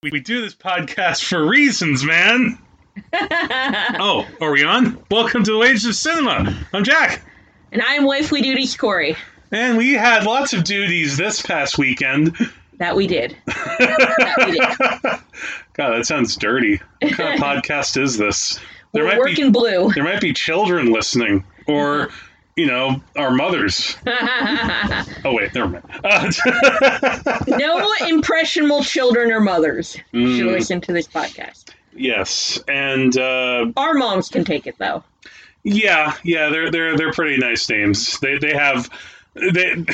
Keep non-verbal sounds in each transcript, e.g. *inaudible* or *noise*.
We, we do this podcast for reasons, man. *laughs* oh, are we on? Welcome to the Wages of Cinema. I'm Jack. And I'm Wifely Duties Korey. And we had lots of duties this past weekend. That we did. *laughs* that we did. God, that sounds dirty. What kind of *laughs* podcast is this? There We're might working be, blue. There might be children listening, or you know, our mothers. *laughs* oh wait, never mind. Uh, *laughs* *laughs* no impressionable children or mothers mm. should listen to this podcast. Yes, and uh, our moms can take it though. Yeah, yeah, they're they're they're pretty nice names. They they have they,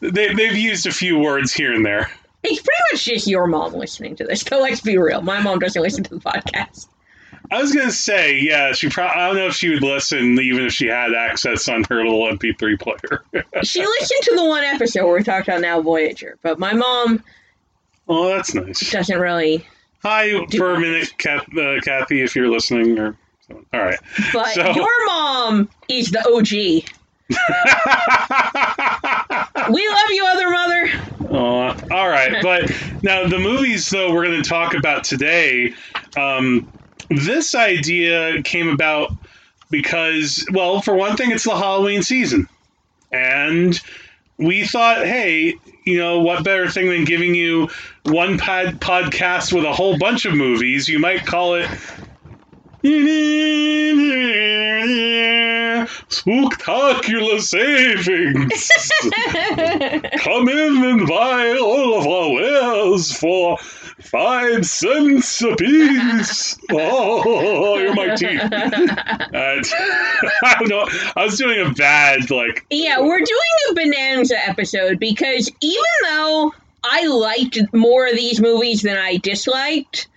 they they've used a few words here and there. It's pretty much just your mom listening to this. So let's be real. My mom doesn't listen to the podcast. I was gonna say, yeah, she probably. I don't know if she would listen, even if she had access on her little MP3 player. she listened to the one episode where we talked about Now Voyager, but my mom. Oh, that's nice. Doesn't really. Hi, for a minute, Kath, uh, Kathy, if you're listening, or all right. But so, your mom is the OG. *laughs* we love you, other mother. Uh, all right, *laughs* but now the movies though we're going to talk about today. Um, this idea came about because, well, for one thing, it's the Halloween season. And we thought, hey, you know, what better thing than giving you one pod- podcast with a whole bunch of movies? You might call it Spooktacular savings! *laughs* Come in and buy all of our wares for five cents a piece. *laughs* oh, you're my teeth. *laughs* I don't know. I was doing a bad like. Yeah, we're doing a bonanza episode because even though I liked more of these movies than I disliked,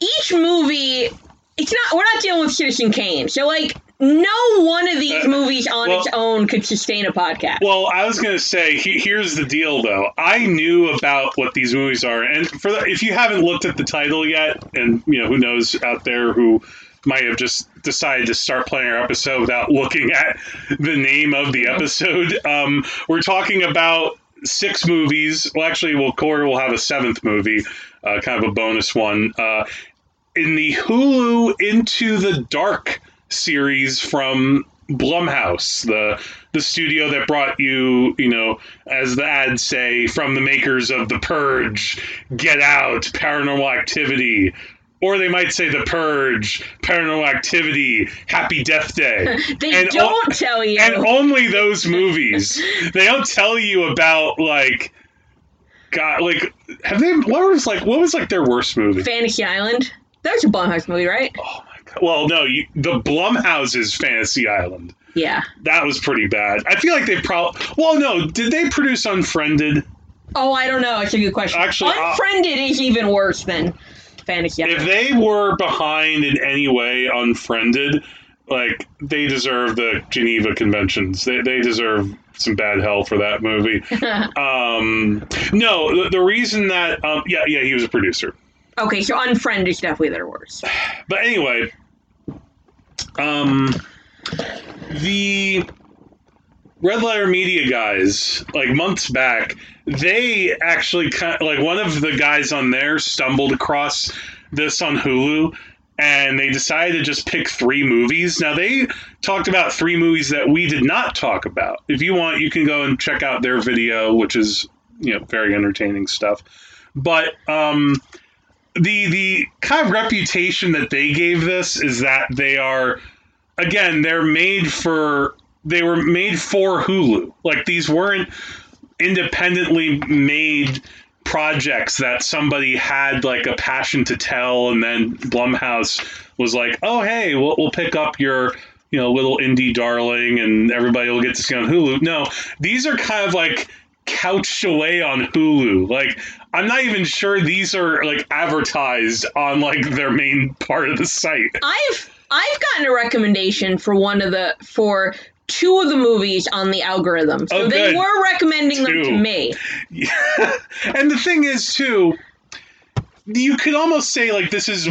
each movie it's not we're not dealing with Citizen Kane. So like no one of these uh, movies on well, its own could sustain a podcast. Well, I was going to say he, here's the deal though. I knew about what these movies are and for the, if you haven't looked at the title yet and you know who knows out there who might have just decided to start playing our episode without looking at the name of the episode. Um, we're talking about six movies. Well, actually, well, Korey will have a seventh movie, uh, kind of a bonus one. Uh, in the Hulu Into the Dark series from Blumhouse, the the studio that brought you, you know, as the ads say, from the makers of The Purge, Get Out, Paranormal Activity, or they might say The Purge, Paranormal Activity, Happy Death Day. *laughs* they and don't o- tell you. And only those movies. they don't tell you about like God, like have they? What was like? What was like their worst movie? Fantasy Island. That was a Blumhouse movie, right? Oh! Well, no, you, the Blumhouse's Fantasy Island. Yeah, that was pretty bad. I feel like they probably. Well, no, did they produce Unfriended? Oh, I don't know. It's a good question. Actually, uh, Unfriended uh, is even worse than Fantasy Island. If they were behind in any way, Unfriended, like they deserve the Geneva Conventions. They they deserve some bad hell for that movie. *laughs* um, no, the, the reason that um, yeah yeah he was a producer. Okay, so Unfriend is definitely their worst. But anyway, um, the Red Letter Media guys, like months back, they actually kind of, like one of the guys on there stumbled across this on Hulu and they decided to just pick three movies. Now they talked about three movies that we did not talk about. If you want, you can go and check out their video, which is you know very entertaining stuff. But um, the the kind of reputation that they gave this is that they are again they're made for they were made for Hulu. Like these weren't independently made projects that somebody had like a passion to tell and then Blumhouse was like, "Oh, hey, we'll, we'll pick up your you know little indie darling and everybody will get to see on Hulu." No, these are kind of like couched away on Hulu. Like I'm not even sure these are like advertised on like their main part of the site. I've I've gotten a recommendation for one of the for two of the movies on the algorithm. So oh, they were recommending two. them to me. Yeah. *laughs* and the thing is too you could almost say like this is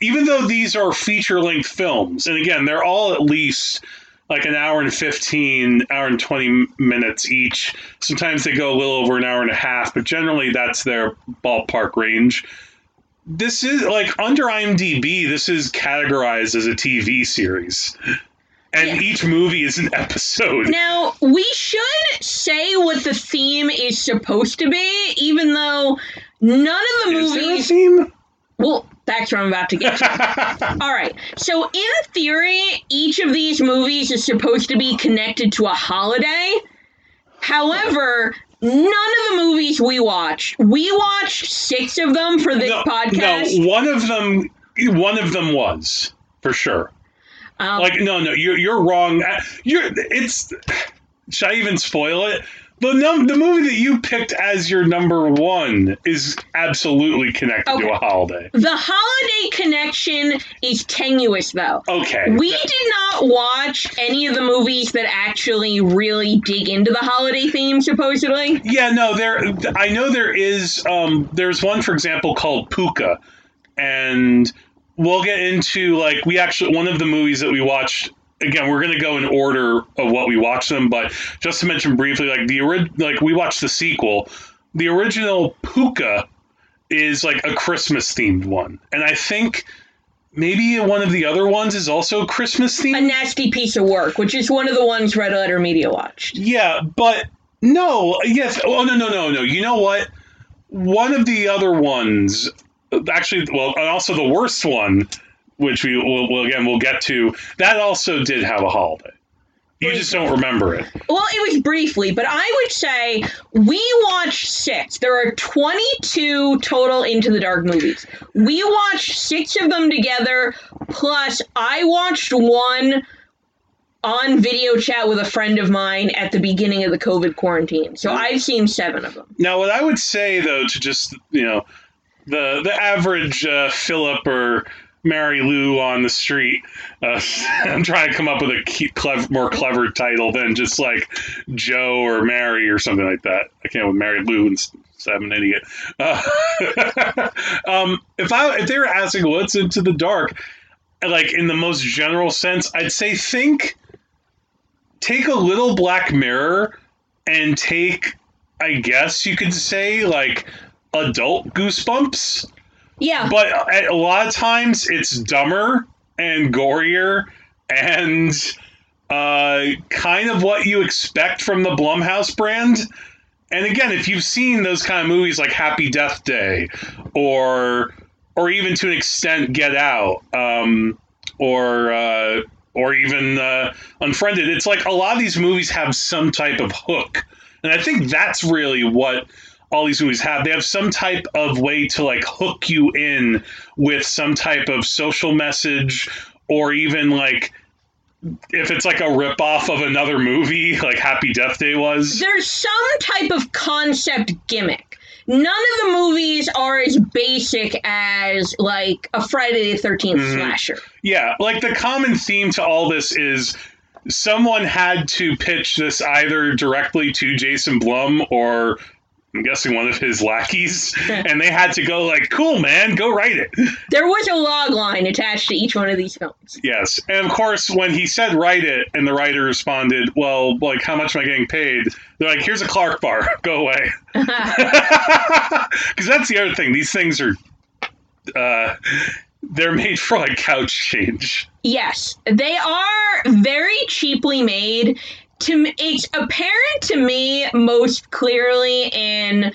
even though these are feature length films and again they're all at least like an hour and 15, hour and 20 minutes each. Sometimes they go a little over an hour and a half, but generally that's their ballpark range. this is like under IMDb, this is categorized as a TV series. And Yeah. each movie is an *laughs* episode. Now, we should say what the theme is supposed to be, even though none of the Is movies. theme? Well, that's what I'm about to get to. *laughs* All right. So, in theory, each of these movies is supposed to be connected to a holiday. However, none of the movies we watched, we watched six of them for this no, podcast. no, one of them, one of them was for sure. Um, Like, no, no, you're you're wrong. Uh, You're it's. Should I even spoil it? The num the movie that you picked as your number one is absolutely connected to a holiday. the holiday connection is tenuous, though. Okay, We that- did not watch any of the movies that actually really dig into the holiday theme, supposedly. Yeah, no, there. I know there is. Um, there's one, for example, called Pooka, and we'll get into like we actually one of the movies that we watched. Again, we're going to go in order of what we watch them, but just to mention briefly, like the ori- like we watched the sequel. The original Pooka is like a Christmas themed one, and I think maybe one of the other ones is also Christmas themed. A nasty piece of work, which is one of the ones Red Letter Media watched. Yeah, but no, yes. Oh no, no, no, no. You know what? One of the other ones, actually, well, and also the worst one, which we will, will again we'll get to. That also did have a holiday. You just don't remember it. Well, it was briefly, but I would say we watched six. There are 22 total Into the Dark movies. We watched six of them together, plus I watched one on video chat with a friend of mine at the beginning of the COVID quarantine. So I've seen seven of them. Now, what I would say though, to just you know, the the average uh, Philip or Mary Lou on the street, uh, *laughs* I'm trying to come up with a key, clever, more clever title than just like Joe or Mary or something like that. I can't with Mary Lou and I'm an idiot. Uh, *laughs* um, if I if they were asking what's into the dark, like in the most general sense, I'd say think take a little Black Mirror and take I guess you could say like adult goosebumps, Yeah. but a lot of times it's dumber and gorier and uh, kind of what you expect from the Blumhouse brand. And again, if you've seen those kind of movies like Happy Death Day, or or even to an extent Get Out, um, or uh, or even uh, Unfriended, it's like a lot of these movies have some type of hook, and I think that's really what all these movies have. They have some type of way to like hook you in with some type of social message, or even like if it's like a ripoff of another movie, like Happy Death Day was. There's some type of concept gimmick. None of the movies are as basic as like a Friday the 13th Mhm. slasher. Yeah, like the common theme to all this is someone had to pitch this either directly to Jason Blum or I'm guessing one of his lackeys, *laughs* and they had to go like, "Cool, man, go write it." There was a log line attached to each one of these films. Yes, and of course, when he said write it, and the writer responded, "Well, like, how much am I getting paid?" They're like, "Here's a Clark bar, *laughs* go away." *laughs* Because that's the other thing; these things are, uh, they're made for like couch change. yes, they are very cheaply made. To it's apparent to me most clearly in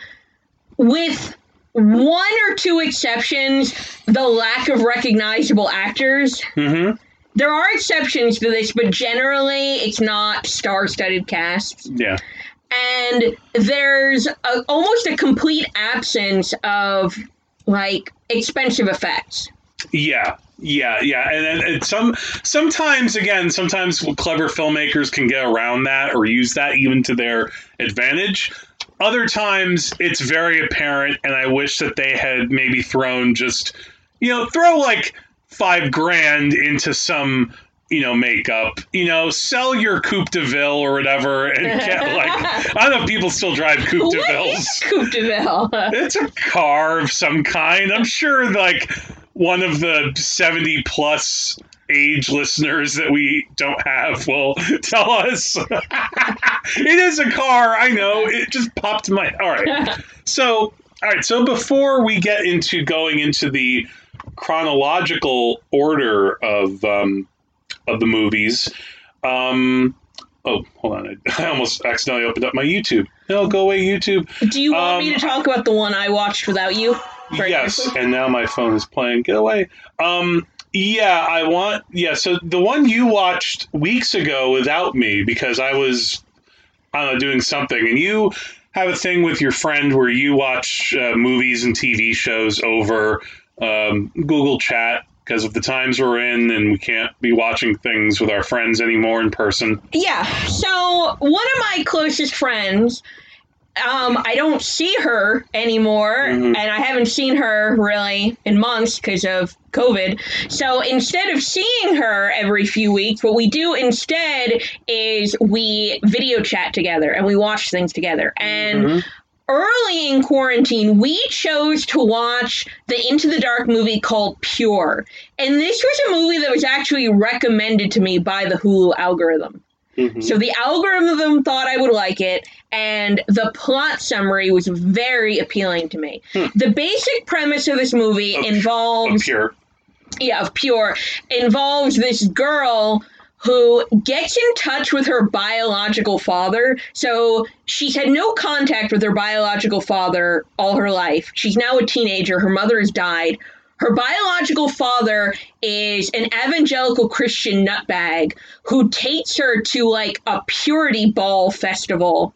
with one or two exceptions, the lack of recognizable actors. Mm-hmm. There are exceptions to this, but generally it's not star-studded casts. Yeah. and there's a, almost a complete absence of like expensive effects. Yeah, yeah, yeah, and, and, some sometimes again, sometimes clever filmmakers can get around that or use that even to their advantage. Other times, it's very apparent, and I wish that they had maybe thrown just, you know, throw like five grand into some, you know, makeup. You know, sell your Coupe de Ville or whatever, and get *laughs* like I don't know if people still drive Coupe de Villes Coupe de Ville? it's a car of some kind. I'm sure like one of the 70 plus age listeners that we don't have will *laughs* tell us. *laughs* it is a car. I know. It just popped in my. All right. *laughs* So all right. So before we get into going into the chronological order of um, of the movies, um, oh, hold on, *laughs* I, almost accidentally opened up my YouTube. No, go away, YouTube. Do you want me Um, to talk about the one I watched without you? Very yes, quickly? and now my phone is playing. Get away. Um, yeah, I want. Yeah, so the one you watched weeks ago without me because I was, I don't know, doing something, and you have a thing with your friend where you watch uh, movies and TV shows over um, Google Chat because of the times we're in, and we can't be watching things with our friends anymore in person. Yeah. So one of my closest friends, um, I don't see her anymore, Mhm. and I haven't seen her really in months because of COVID. So instead of seeing her every few weeks, what we do instead is we video chat together and we watch things together. And Mhm. Early in quarantine, we chose to watch the Into the Dark movie called Pure. And this was a movie that was actually recommended to me by the Hulu algorithm. Mhm. So the algorithm thought I would like it, and the plot summary was very appealing to me. Hmm. The basic premise of this movie Of- Of involves pure. yeah, of pure involves this girl who gets in touch with her biological father. So she's had no contact with her biological father all her life. She's now a teenager. Her mother has died. Her biological father is an evangelical Christian nutbag who takes her to like a purity ball festival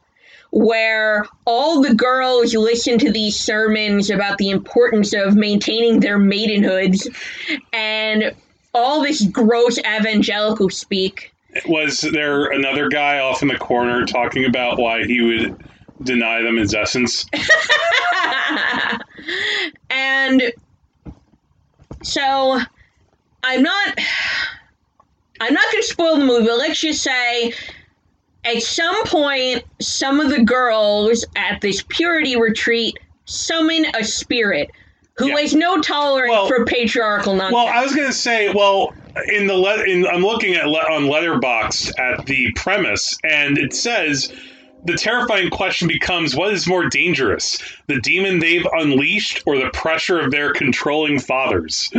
where all the girls listen to these sermons about the importance of maintaining their maidenhoods and all this gross evangelical speak. Was there another guy off in the corner talking about why he would deny them his essence? *laughs* and so I'm not I'm not going to spoil the movie, but let's just say at some point some of the girls at this purity retreat summon a spirit who Yeah. has no tolerance Well- for patriarchal nonsense. Well, I was going to say, well, in the le- in, I'm looking at le- on Letterboxd at the premise, and it says the terrifying question becomes: What is more dangerous, the demon they've unleashed, or the pressure of their controlling fathers?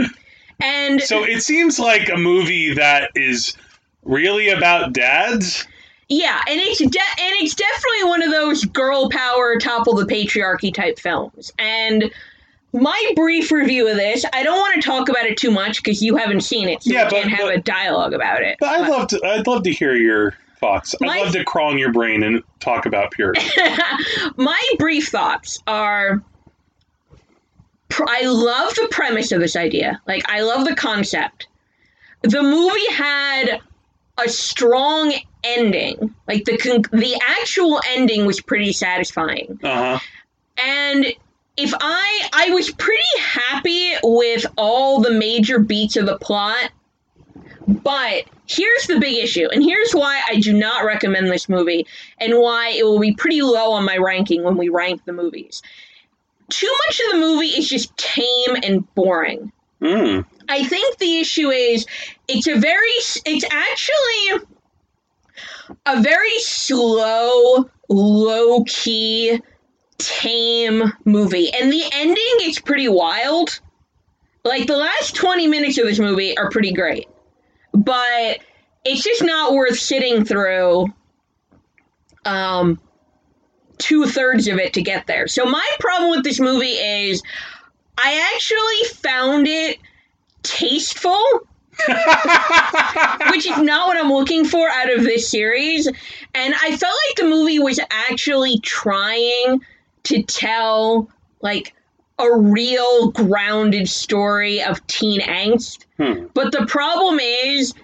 and so it seems like a movie that is really about dads. Yeah, and it's de- and it's definitely one of those girl power topple the patriarchy type films. And my brief review of this, I don't want to talk about it too much because you haven't seen it, so Yeah, we but- can't have but- a dialogue about it. But I'd love to. I'd love to hear your thoughts. I'd My- love to crawl in your brain and talk about purity. *laughs* my brief thoughts are I love the premise of this idea. Like I love the concept. The movie had a strong ending. Like the con- the actual ending was pretty satisfying. Uh huh. And if I I was pretty happy with all the major beats of the plot, but here's the big issue, and here's why I do not recommend this movie, and why it will be pretty low on my ranking when we rank the movies. Too much of the movie is just tame and boring. Mm. I think the issue is it's a very it's actually a very slow, low key, tame movie. And the ending is pretty wild. Like the last 20 minutes of this movie are pretty great. But it's just not worth sitting through um two thirds of it to get there. So my problem with this movie is I actually found it tasteful, which is not what I'm looking for out of this series. And I felt like the movie was actually trying to tell like a real grounded story of teen angst. Hmm. But the problem is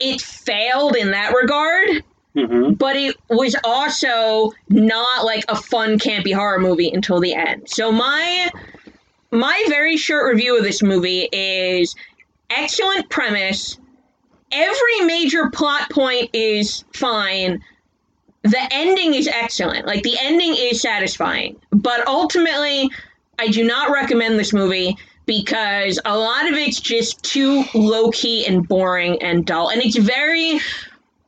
it failed in that regard hmm but it was also not like a fun campy horror movie until the end. So my my very short review of this movie is excellent premise. Every major plot point is fine. The ending is excellent. Like the ending is satisfying. But ultimately, I do not recommend this movie because a lot of it's just too low key and boring and dull. And it's very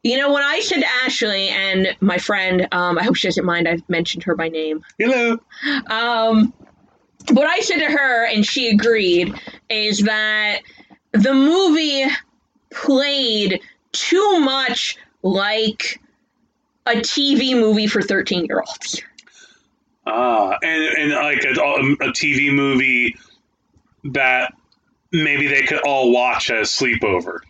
you know, when I said to Ashley and my friend, um, I hope she doesn't mind I've mentioned her by name. Hello. Um, what I said to her, and she agreed, is that the movie played too much like a TV movie for 13 year olds. Ah, and and like a, a TV movie that maybe they could all watch as sleepover.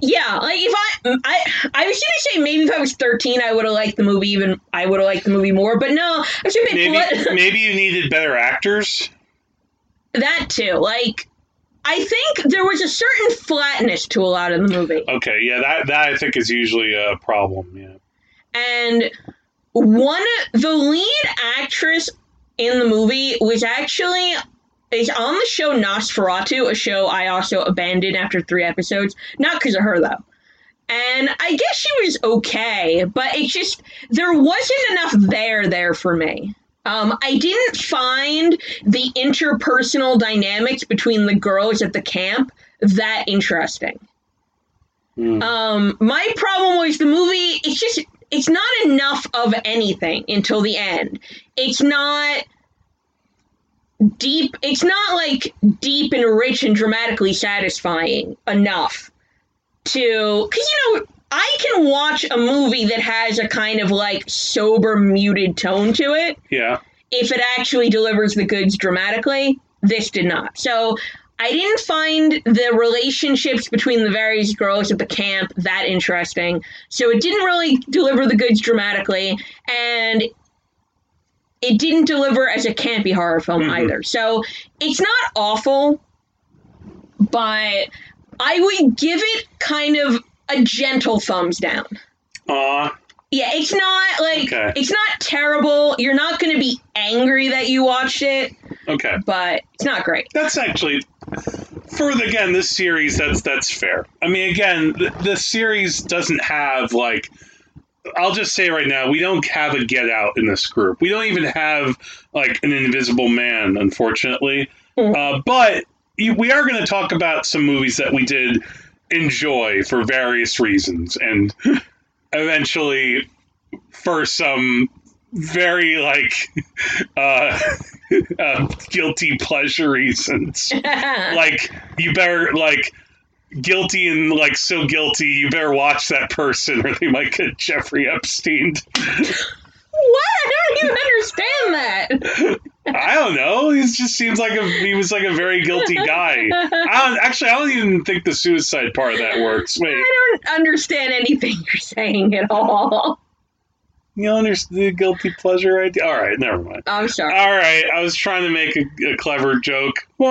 Yeah, like if I, I, I was gonna say maybe if I was thirteen, I would have liked the movie even. I would have liked the movie more, but no, I gonna Maybe blood, maybe you needed better actors. that too. Like, I think there was a certain flatness to a lot of the movie, Okay, yeah, that that I think is usually a problem. Yeah. And one the lead actress in the movie was actually is on the show NOS4A2, a show I also abandoned after three episodes. Not because of her though. And I guess she was okay, but it just there wasn't enough there there for me. Um, I didn't find the interpersonal dynamics between the girls at the camp that interesting. Hmm. Um, my problem was the movie. It's just it's not enough of anything until the end. It's not deep. It's not like deep and rich and dramatically satisfying enough to because you know I can watch a movie that has a kind of like sober, muted tone to it Yeah. if it actually delivers the goods dramatically. This did not. So I didn't find the relationships between the various girls at the camp that interesting. So it didn't really deliver the goods dramatically, and it didn't deliver as a campy horror film Mhm. either. So it's not awful, but I would give it kind of a gentle thumbs down. Uh, Yeah, it's not like Okay. it's not terrible. You're not going to be angry that you watched it, okay. but it's not great. That's actually for the, again this series. That's that's fair. I mean, again, the, the series doesn't have like. I'll just say right now, we don't have a Get Out in this group. We don't even have like an Invisible Man, unfortunately. Mm. Uh, but we are going to talk about some movies that we did enjoy for various reasons, and eventually for some very like *laughs* uh, *laughs* uh, guilty pleasure reasons. *laughs* like you better like guilty and like so guilty you better watch that person or they might get Jeffrey Epstein. what? I don't even understand that. I don't know. He just seems like a he was like a very guilty guy. I don't actually I don't even think the suicide part of that works. Wait, I don't understand anything you're saying at all. You understand the guilty pleasure idea? All right, never mind. I'm sorry. All right, I was trying to make a, a clever joke. *laughs* Pull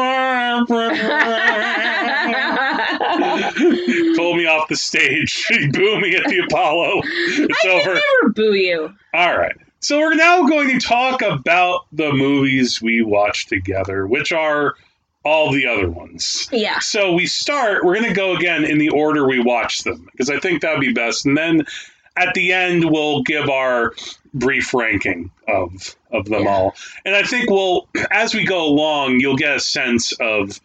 me off the stage. *laughs* Boo me at the Apollo. It's I over. can never boo you. All right. So we're now going to talk about the movies we watched together, which are all the other ones. Yeah. So we start, we're going to go again in the order we watched them, because I think that would be best. And then at the end, we'll give our brief ranking of of them Yeah. all. And I think we'll, as we go along, you'll get a sense of,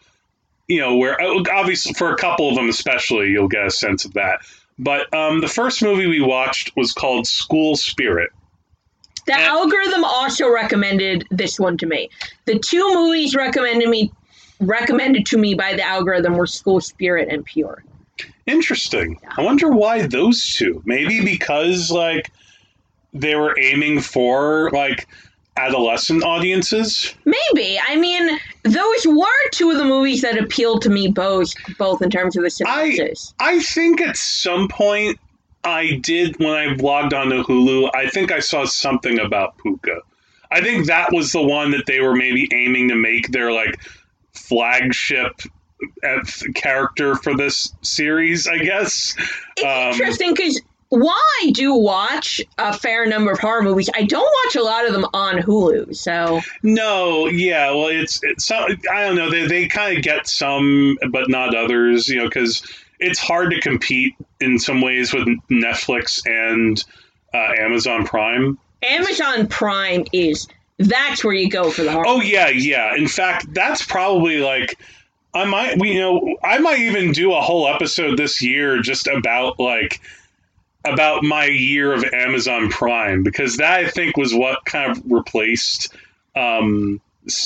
you know, where obviously for a couple of them especially, you'll get a sense of that. But um, the first movie we watched was called School Spirit. The And- algorithm also recommended this one to me. The two movies recommended me recommended to me by the algorithm were School Spirit and Pure. Interesting. I wonder why those two. Maybe *laughs* because like they were aiming for like adolescent audiences. Maybe. I mean, those were two of the movies that appealed to me both both in terms of the synopsis. I think at some point I did when I logged onto Hulu. I think I saw something about Pooka. I think that was the one that they were maybe aiming to make their like flagship character for this series. I guess. It's Um, interesting because while I do watch a fair number of horror movies, I don't watch a lot of them on Hulu. So No, yeah, well, it's it's some, I don't know. They they kind of get some, but not others. You know, because it's hard to compete in some ways with Netflix and uh, Amazon Prime. Amazon Prime is that's where you go for the horror. Oh yeah, yeah. In fact, that's probably like I might we you know I might even do a whole episode this year just about like about my year of Amazon Prime because that I think was what kind of replaced um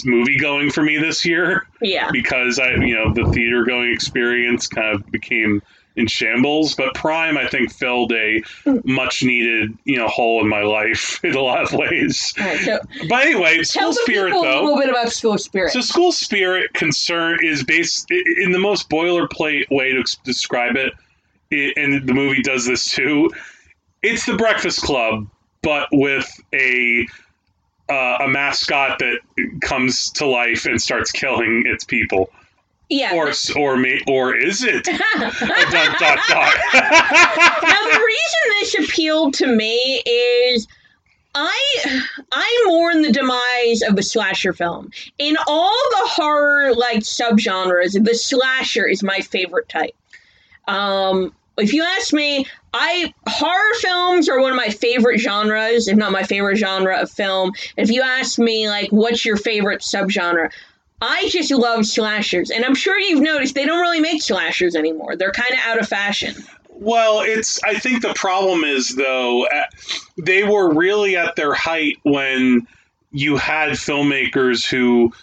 movie going for me this year Yeah. because I, you know, the theater going experience kind of became in shambles. But Prime, I think, filled a much needed, you know, hole in my life *laughs* in a lot of ways. Right, so But anyway, School Spirit, people a little bit about School Spirit. So, school spirit concern is based in the most boilerplate way to describe it, and the movie does this too. It's the Breakfast Club, but with a uh, a mascot that comes to life and starts killing its people, yeah. or or may, or is it? *laughs* dot dot dot. *laughs* now the reason this appealed to me is I I mourn the demise of the slasher film. In all the horror like subgenres, the slasher is my favorite type. Um, if you ask me, I horror films are one of my favorite genres, if not my favorite genre of film. If you ask me like what's your favorite subgenre, I just love slashers, and I'm sure you've noticed they don't really make slashers anymore. They're kind of out of fashion. Well, it's. I think the problem is though, uh, they were really at their height when you had filmmakers who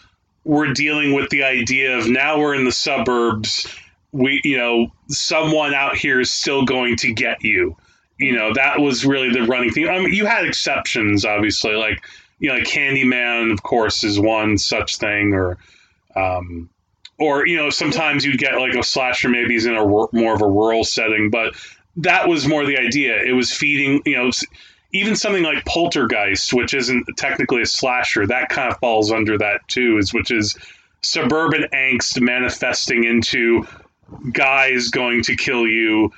were dealing with the idea of now we're in the suburbs. We, you know, someone out here is still going to get you. You know, that was really the running theme. I mean, you had exceptions, obviously, like you know, like Candyman, of course, is one such thing, or um, or you know sometimes you'd get like a slasher maybe is in a more of a rural setting but that was more the idea. It was feeding you know even something like poltergeist which isn't technically a slasher that kind of falls under that too is which is suburban angst manifesting into guys going to kill you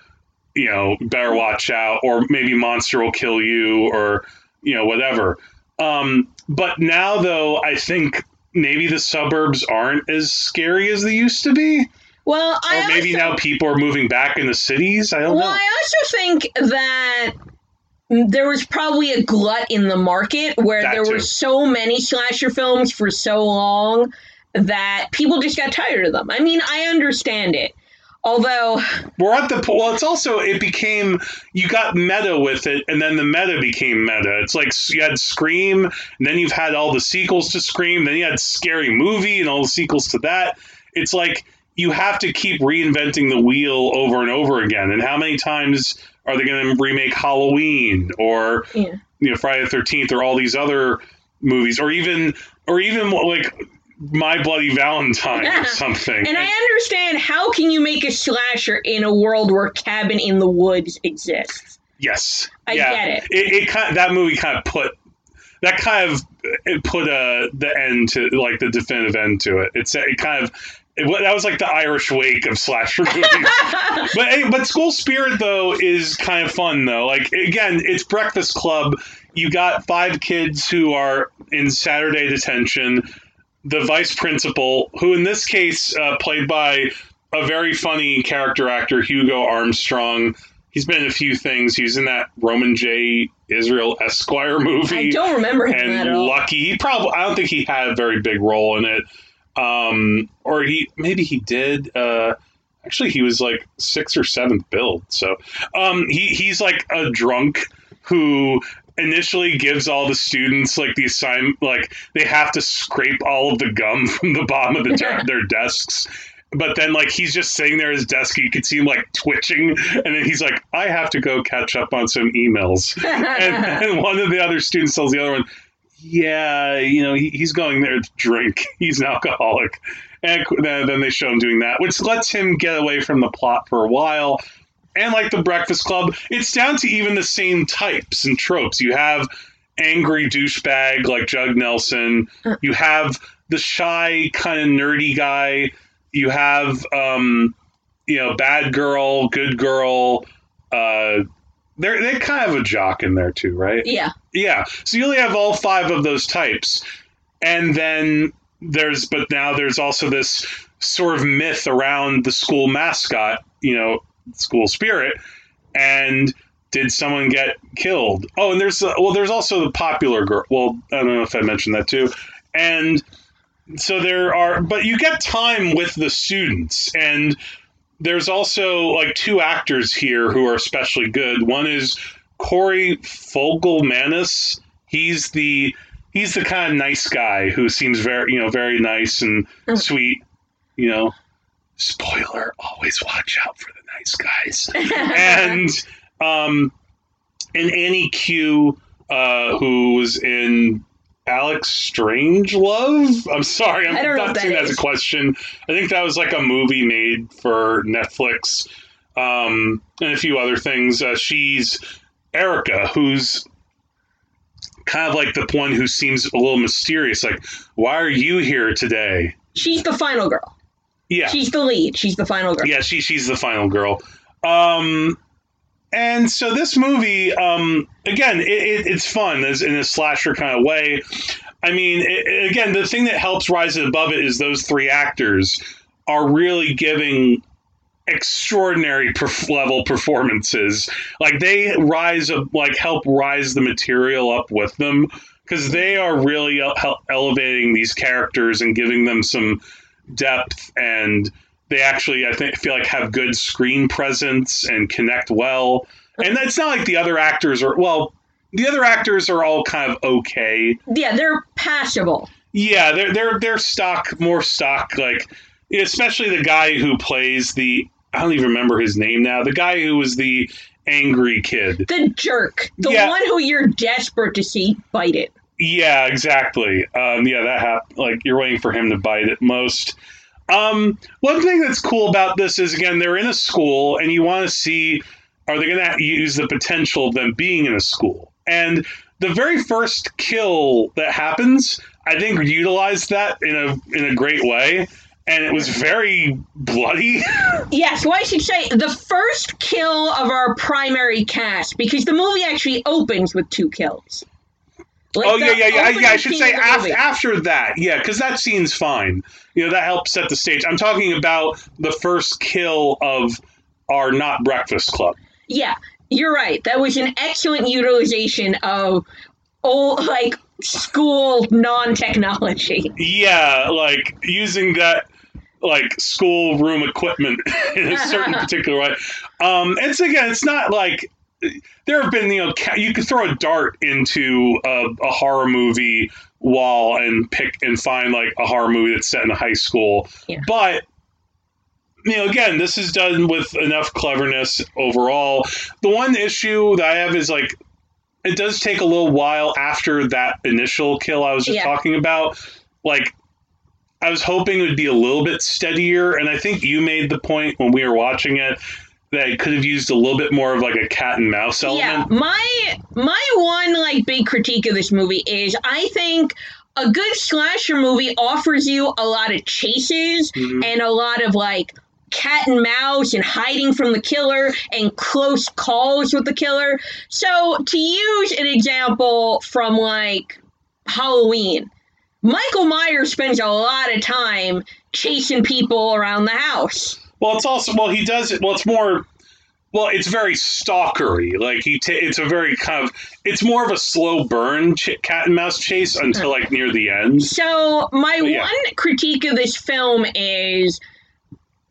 you know better watch out or maybe monster will kill you or you know whatever um, but now though i think maybe the suburbs aren't as scary as they used to be Well, I or maybe also, now people are moving back in the cities i don't well, know I also think that there was probably a glut in the market where That there too. were so many slasher films for so long that people just got tired of them. I mean, I understand it. Although, we're at the well it's also it became you got meta with it and then the meta became meta. It's like you had scream and then you've had all the sequels to scream then you had scary movie and all the sequels to that. It's like you have to keep reinventing the wheel over and over again. And how many times are they going to remake halloween or yeah. you know Friday the Thirteenth or all these other movies, or even or even like My Bloody Valentine Yeah. or something. And I understand how can you make a slasher in a world where Cabin in the Woods exists? yes, I yeah. get it. It, it kind of, that movie kind of put that kind of it put a the end to like the definitive end to it. It's it kind of. It, that was like the Irish wake of slasher movies. *laughs* but eh, but School Spirit though is kind of fun though. Like again, it's Breakfast Club. You got five kids who are in Saturday detention. The vice principal, who in this case uh, played by a very funny character actor, Hugo Armstrong. He's been in a few things. He was in that Roman J. Israel Esquire *laughs* movie I don't remember him and at all. Lucky. He probably I don't think he had a very big role in it. Um, or he maybe he did. Uh, actually, he was like sixth or seventh build. So um, he he's like a drunk who initially gives all the students like the assignment like they have to scrape all of the gum *laughs* from the bottom of the de- *laughs* their desks but then like he's just sitting there at his desk you can see him like twitching and then he's like i have to go catch up on some emails *laughs* and, and one of the other students tells the other one, "Yeah, you know, he, he's going there to drink. He's an alcoholic." And then they show him doing that, which lets him get away from the plot for a while. And like the Breakfast Club, it's down to even the same types and tropes. You have angry douchebag like Judd Nelson. You have the shy kind of nerdy guy. You have um, you know, bad girl, good girl. Uh, they're they kind of a jock in there too, right? yeah. Yeah. So you only have all five of those types, and then there's but now there's also this sort of myth around the school mascot, you know, school spirit, and did someone get killed? Oh, and there's uh, well, there's also the popular girl. Well, I don't know if I mentioned that too, and so there are, but you get time with the students and there's also like two actors here who are especially good. One is Corey Fogelmanis. He's the he's the kind of nice guy who seems very you know very nice and Mm. sweet. You know, spoiler: always watch out for the nice guys. and um, and Annie Q, uh, who was in Alex Strangelove. I'm sorry, I'm not saying that as a question. I think that was like a movie made for Netflix, um, and a few other things. Uh, she's Erica, who's kind of like the one who seems a little mysterious. Like, why are you here today? She's the final girl. Yeah, She's the lead. She's the final girl. yeah, she she's the final girl. Um, and so this movie, um, again, it, it, it's fun as in a slasher kind of way. I mean, it, again, the thing that helps rise it above it is those three actors are really giving extraordinary perf- level performances. Like they rise up, like help rise the material up with them because they are really el- hel- elevating these characters and giving them some depth and they actually I think feel like have good screen presence and connect well. And it's not like the other actors are well, the other actors are all kind of okay. Yeah, they're passable. Yeah, they're they're they're stock more stock like especially the guy who plays the I don't even remember his name now. The guy who was the angry kid. The jerk. The Yeah. one who you're desperate to see bite it. Yeah, exactly. Um, yeah, that happened. like you're waiting for him to bite it most. Um, one thing that's cool about this is again they're in a school, and you want to see are they going to use the potential of them being in a school? And the very first kill that happens, I think, utilized that in a in a great way, and it was very bloody. *laughs* Yes, well, I should say the first kill of our primary cast because the movie actually opens with two kills. Like oh yeah, yeah, yeah, yeah. I should say after, after that, yeah, because that scene's fine. You know that helps set the stage. I'm talking about the first kill of our not breakfast club. Yeah, you're right. That was an excellent utilization of old, like school non-technology. Yeah, like using that like school room equipment *laughs* in a certain *laughs* particular way. Um, it's again, it's not like there have been you know you could throw a dart into a, a horror movie wall and pick and find like a horror movie that's set in a high school, Yeah. but. You know, again, this is done with enough cleverness overall. The one issue that I have is like, it does take a little while after that initial kill I was just Yeah. talking about. Like, I was hoping it would be a little bit steadier, and I think you made the point when we were watching it that could have used a little bit more of like a cat and mouse element. Yeah, my my one like big critique of this movie is I think a good slasher movie offers you a lot of chases Mhm. and a lot of like cat and mouse and hiding from the killer and close calls with the killer. So to use an example from like Halloween, Michael Myers spends a lot of time chasing people around the house. Well, it's also well he does it. Well, it's more. Well, it's very stalkery. Like he, ta it's a very kind of. It's more of a slow burn ch- cat and mouse chase until like near the end. So my But yeah. one critique of this film is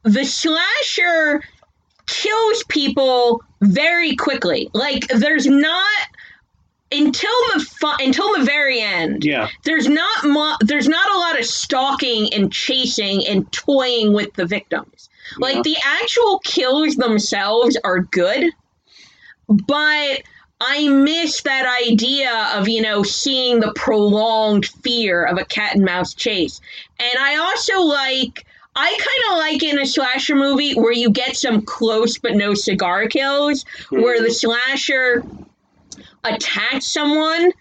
the slasher kills people very quickly. Like there's not until the fu- until the very end. Yeah, There's not mu- there's not a lot of stalking and chasing and toying with the victims. Like Yeah. the actual kills themselves are good, but I miss that idea of, you know, seeing the prolonged fear of a cat and mouse chase. And I also like I kind of like in a slasher movie where you get some close but no cigar kills, where hmm. the slasher attacks someone,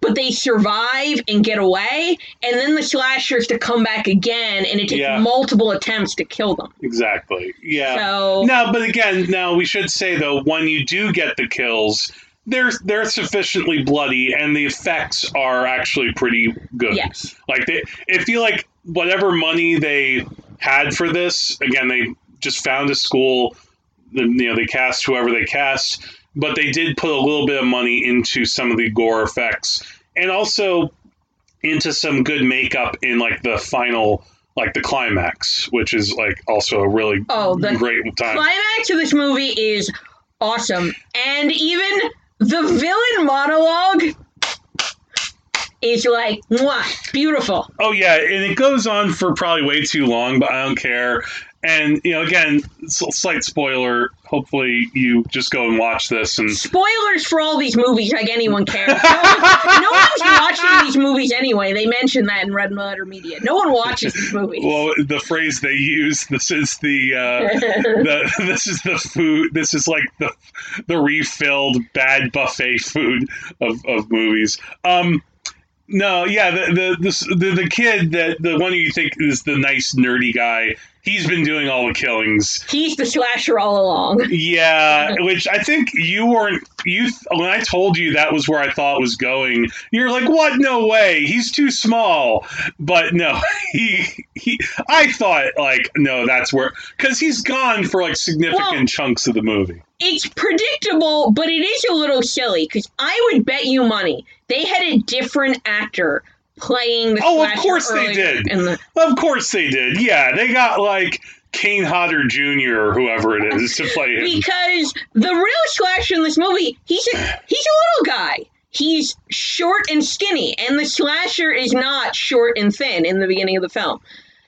but they survive and get away, and then the slashers to come back again, and it takes Yeah. multiple attempts to kill them. exactly. Yeah. So No, but again, now we should say though, when you do get the kills, they're they're sufficiently bloody, and the effects are actually pretty good. yes, Like they, I feel like whatever money they had for this, again, they just found a school. the- You know, they cast whoever they cast, but they did put a little bit of money into some of the gore effects, and also into some good makeup in like the final, like the climax, which is like also a really Oh, the great time. climax of this movie is awesome, and even the villain monologue is like, mwah, beautiful. Oh yeah, and it goes on for probably way too long, but I don't care. And you know, again, slight spoiler. Hopefully, you just go and watch this. And Spoilers for all these movies, like anyone cares. No, one- no one's watching these movies anyway. They mention that in Red Letter Media. No one watches these movies. well, the phrase they use. This is the, uh, *laughs* the this is the food. This is like the the refilled bad buffet food of, of movies. Um, no, yeah, the the, this, the the kid that the one you think is the nice nerdy guy. He's been doing all the killings. He's the slasher all along. *laughs* Yeah, which I think you weren't. You when I told you that was where I thought it was going, you're like, "What? No way! He's too small." But no, *laughs* he he. I thought like, no, that's where because he's gone for like significant Well- chunks of the movie. It's predictable, but it is a little silly because I would bet you money they had a different actor playing the Oh, of course they did. the- Of course they did. Yeah, they got like Kane Hodder Jr. or whoever it is to play him. because the real slasher in this movie, he's a he's a little guy. He's short and skinny, and the slasher is not short and thin in the beginning of the film.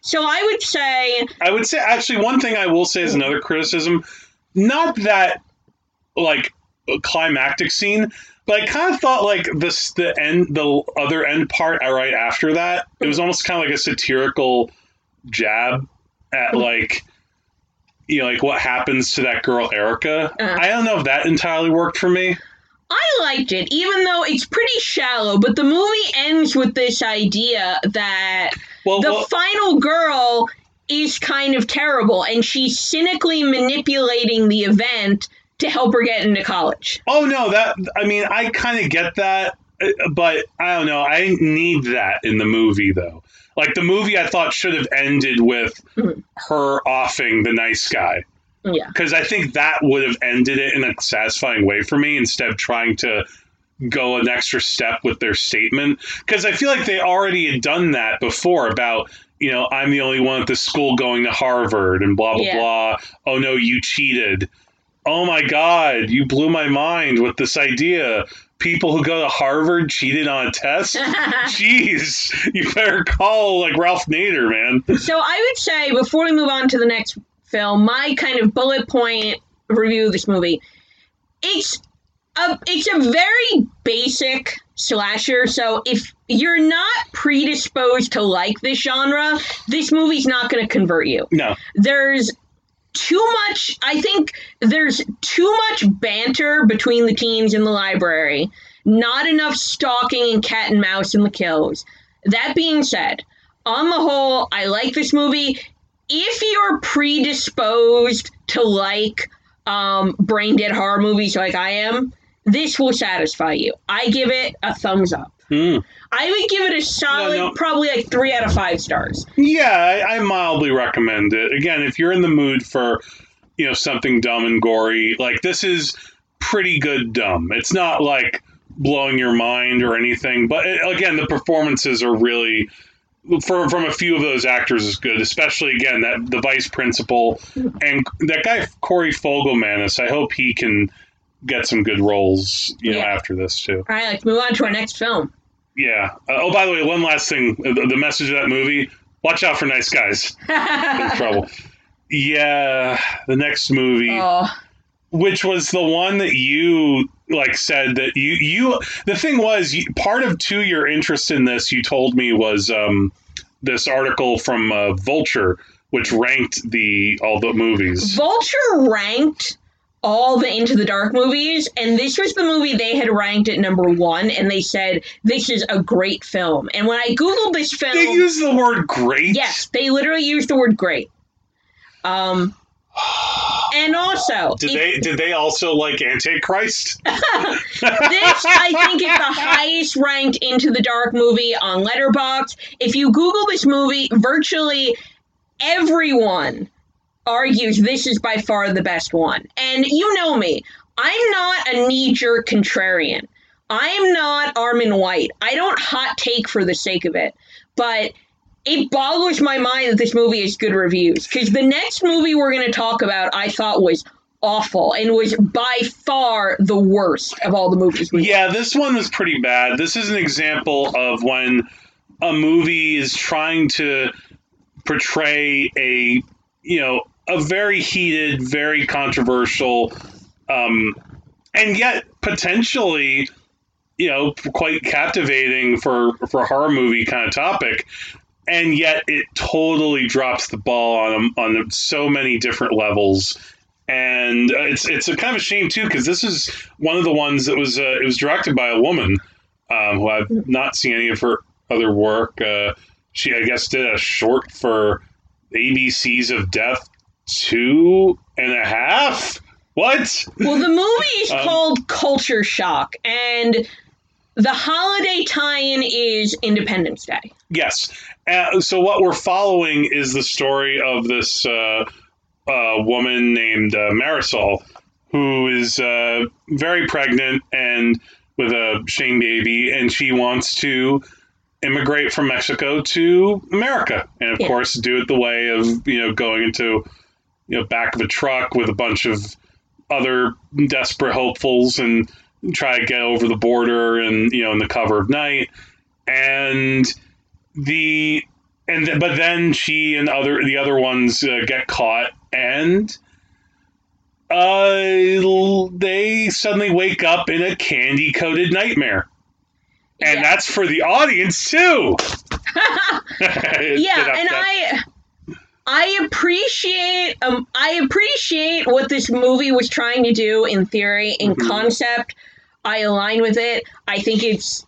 So I would say, I would say actually one thing I will say is another criticism. Not that like climactic scene, but I kind of thought like this the end the other end part right after that. It was almost kind of like a satirical jab at like you know like what happens to that girl Erica. Uh. I don't know if that entirely worked for me. I liked it, even though it's pretty shallow. But the movie ends with this idea that Well, the well final girl is kind of terrible, and she's cynically manipulating the event to help her get into college. Oh no, that I mean, I kind of get that, but I don't know. I didn't need that in the movie though. Like the movie, I thought should have ended with Mhm. her offing the nice guy Yeah. because I think that would have ended it in a satisfying way for me instead of trying to go an extra step with their statement because I feel like they already had done that before about you know I'm the only one at the school going to Harvard and blah blah Yeah. blah. Oh no, you cheated. Oh my god, you blew my mind with this idea. People who go to Harvard cheated on a test. *laughs* Jeez, you better call like Ralph Nader, man. So I would say before we move on to the next film, my kind of bullet point review of this movie, it's a it's a very basic slasher. So if you're not predisposed to like this genre, this movie's not going to convert you. No, There's too much I think there's too much banter between the teens in the library. Not enough stalking and cat and mouse in the kills. That being said, on the whole, I like this movie. If you're predisposed to like um, brain dead horror movies like I am, this will satisfy you. I give it a thumbs up. Hmm. I would give it a solid, no. probably like three out of five stars. Yeah, I, I mildly recommend it. Again, if you're in the mood for, you know, something dumb and gory, like this is pretty good dumb. It's not like blowing your mind or anything, but it, again, the performances are really from from a few of those actors is good, especially again that the vice principal and that guy Corey Fogelmanis. I hope he can get some good roles, you know, after this too. All right, let's move on to our next film. Yeah. Uh, oh, by the way, one last thing: the, the message of that movie. Watch out for nice guys *laughs* in trouble. Yeah, the next movie, oh, which was the one that you like said that you you the thing was you, part of to your interest in this you told me was um this article from uh, Vulture which ranked the all the movies. Vulture ranked all the Into the Dark movies, and this was the movie they had ranked at number one, and they said this is a great film. And when I googled this film, They use the word great. yes, they literally used the word great. Um, and also, Did they did they also like Antichrist? *laughs* *laughs* this I think is the highest ranked Into the Dark movie on Letterboxd. If you Google this movie, virtually everyone argues this is by far the best one. And you know me, I'm not a knee jerk contrarian. I'm not Armond White. I don't hot take for the sake of it. But it boggles my mind that this movie has good reviews. Because the next movie we're going to talk about, I thought was awful and was by far the worst of all the movies Yeah, this one was pretty bad. This is an example of when a movie is trying to portray a, you know, a very heated, very controversial, um, and yet potentially, you know, quite captivating for for horror movie kind of topic. And yet, it totally drops the ball on on so many different levels and uh, it's it's a kind of a shame too because this is one of the ones that was uh, it was directed by a woman um, who I've not seen any of her other work. Uh, she I guess did a short for ABCs of Death two and a half. What? Well, the movie is Um, called Culture Shock, and the holiday tie-in is Independence Day. Yes. Uh, so what we're following is the story of this uh, uh, woman named uh, Marisol, who is uh, very pregnant and with a shame baby, and she wants to immigrate from Mexico to America, and of Yeah. course do it the way of you know going into you know back of a truck with a bunch of other desperate hopefuls and try to get over the border and you know in the cover of night. And the and th- but then she and other the other ones uh, get caught and uh they suddenly wake up in a candy coated nightmare. And Yeah. that's for the audience too. *laughs* *laughs* Yeah, and I I appreciate um I appreciate what this movie was trying to do in theory, in Mhm. concept. I align with it. I think it's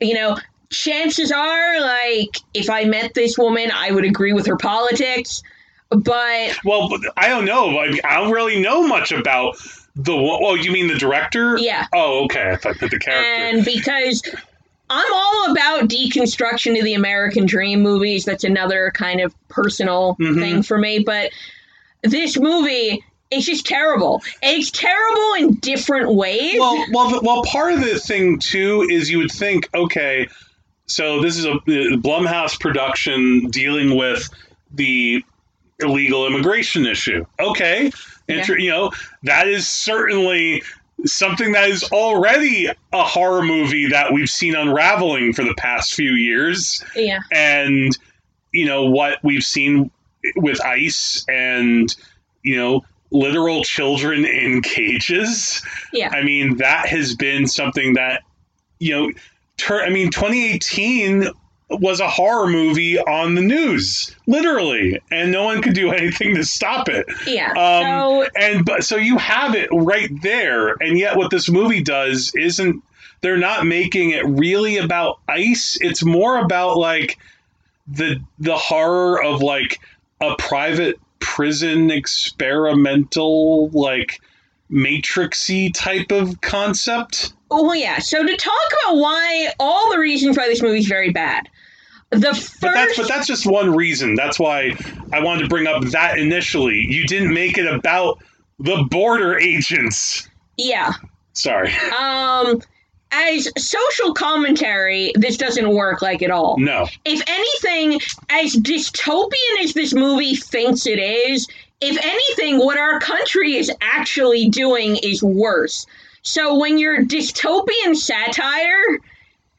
you know, chances are like if I met this woman, I would agree with her politics. But well i don't know I, I don't really know much about the oh you mean the director yeah, oh okay i thought that the character and because I'm all about deconstruction of the American dream movies. That's another kind of personal Mhm. thing for me. But this movie is just terrible. It's terrible in different ways. well, well, well. Part of the thing too is you would think, okay, so this is a the Blumhouse production dealing with the illegal immigration issue. Okay, Inter- you know that is certainly something that is already a horror movie that we've seen unraveling for the past few years, yeah. and you know what we've seen with ICE and you know literal children in cages. Yeah. I mean, that has been something that, you know, tur- I mean, 2018 was a horror movie on the news, literally, and no one could do anything to stop it. Yeah. Um, so And but so you have it right there, and yet what this movie does isn't. They're not making it really about ice. It's more about like the the horror of like a private prison experimental like matrixy type of concept. oh yeah. So to talk about why all the reasons why this movie is very bad. The first But that's but that's just one reason. That's why I wanted to bring up that initially. You didn't make it about the border agents. yeah. Sorry. *laughs* Um as social commentary, this doesn't work like at all. No. if anything, as dystopian as this movie thinks it is, if anything, what our country is actually doing is worse. So when your dystopian satire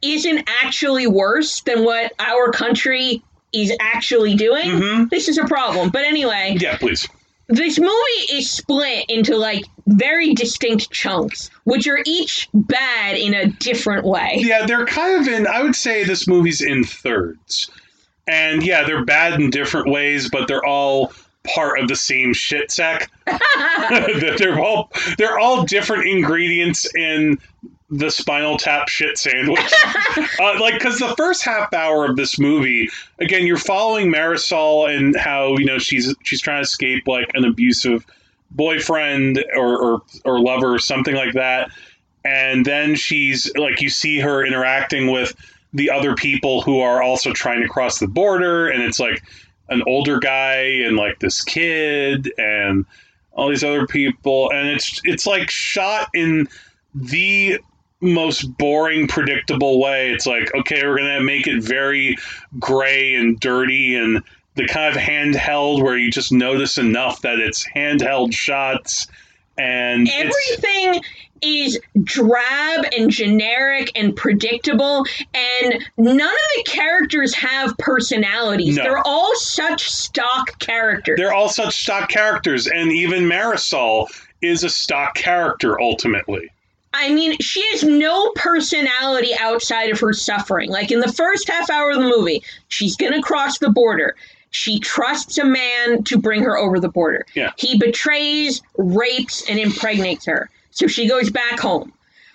isn't actually worse than what our country is actually doing, hmm this is a problem. But anyway, Yeah, please. this movie is split into like very distinct chunks, which are each bad in a different way. Yeah, they're kind of in. I would say this movie's in thirds, and yeah, they're bad in different ways, but they're all part of the same shit sack. *laughs* *laughs* they're all they're all different ingredients in the Spinal Tap shit sandwich. *laughs* uh, like, because the first half hour of this movie, again, you're following Marisol and how you know she's she's trying to escape like an abusive boyfriend or or, or lover or something like that, and then she's like you see her interacting with the other people who are also trying to cross the border, and it's like an older guy and like this kid and all these other people. And it's it's like shot in the most boring predictable way it's like okay we're gonna make it very gray and dirty and the kind of handheld where you just notice enough that it's handheld shots and Everything is drab and generic and predictable, and none of the characters have personalities. No. They're all such stock characters. they're all such stock characters, and even Marisol is a stock character ultimately. I mean, she has no personality outside of her suffering. Like in the first half hour of the movie, she's going to cross the border. She trusts a man to bring her over the border. Yeah. He betrays, rapes, and impregnates her. So she goes back home,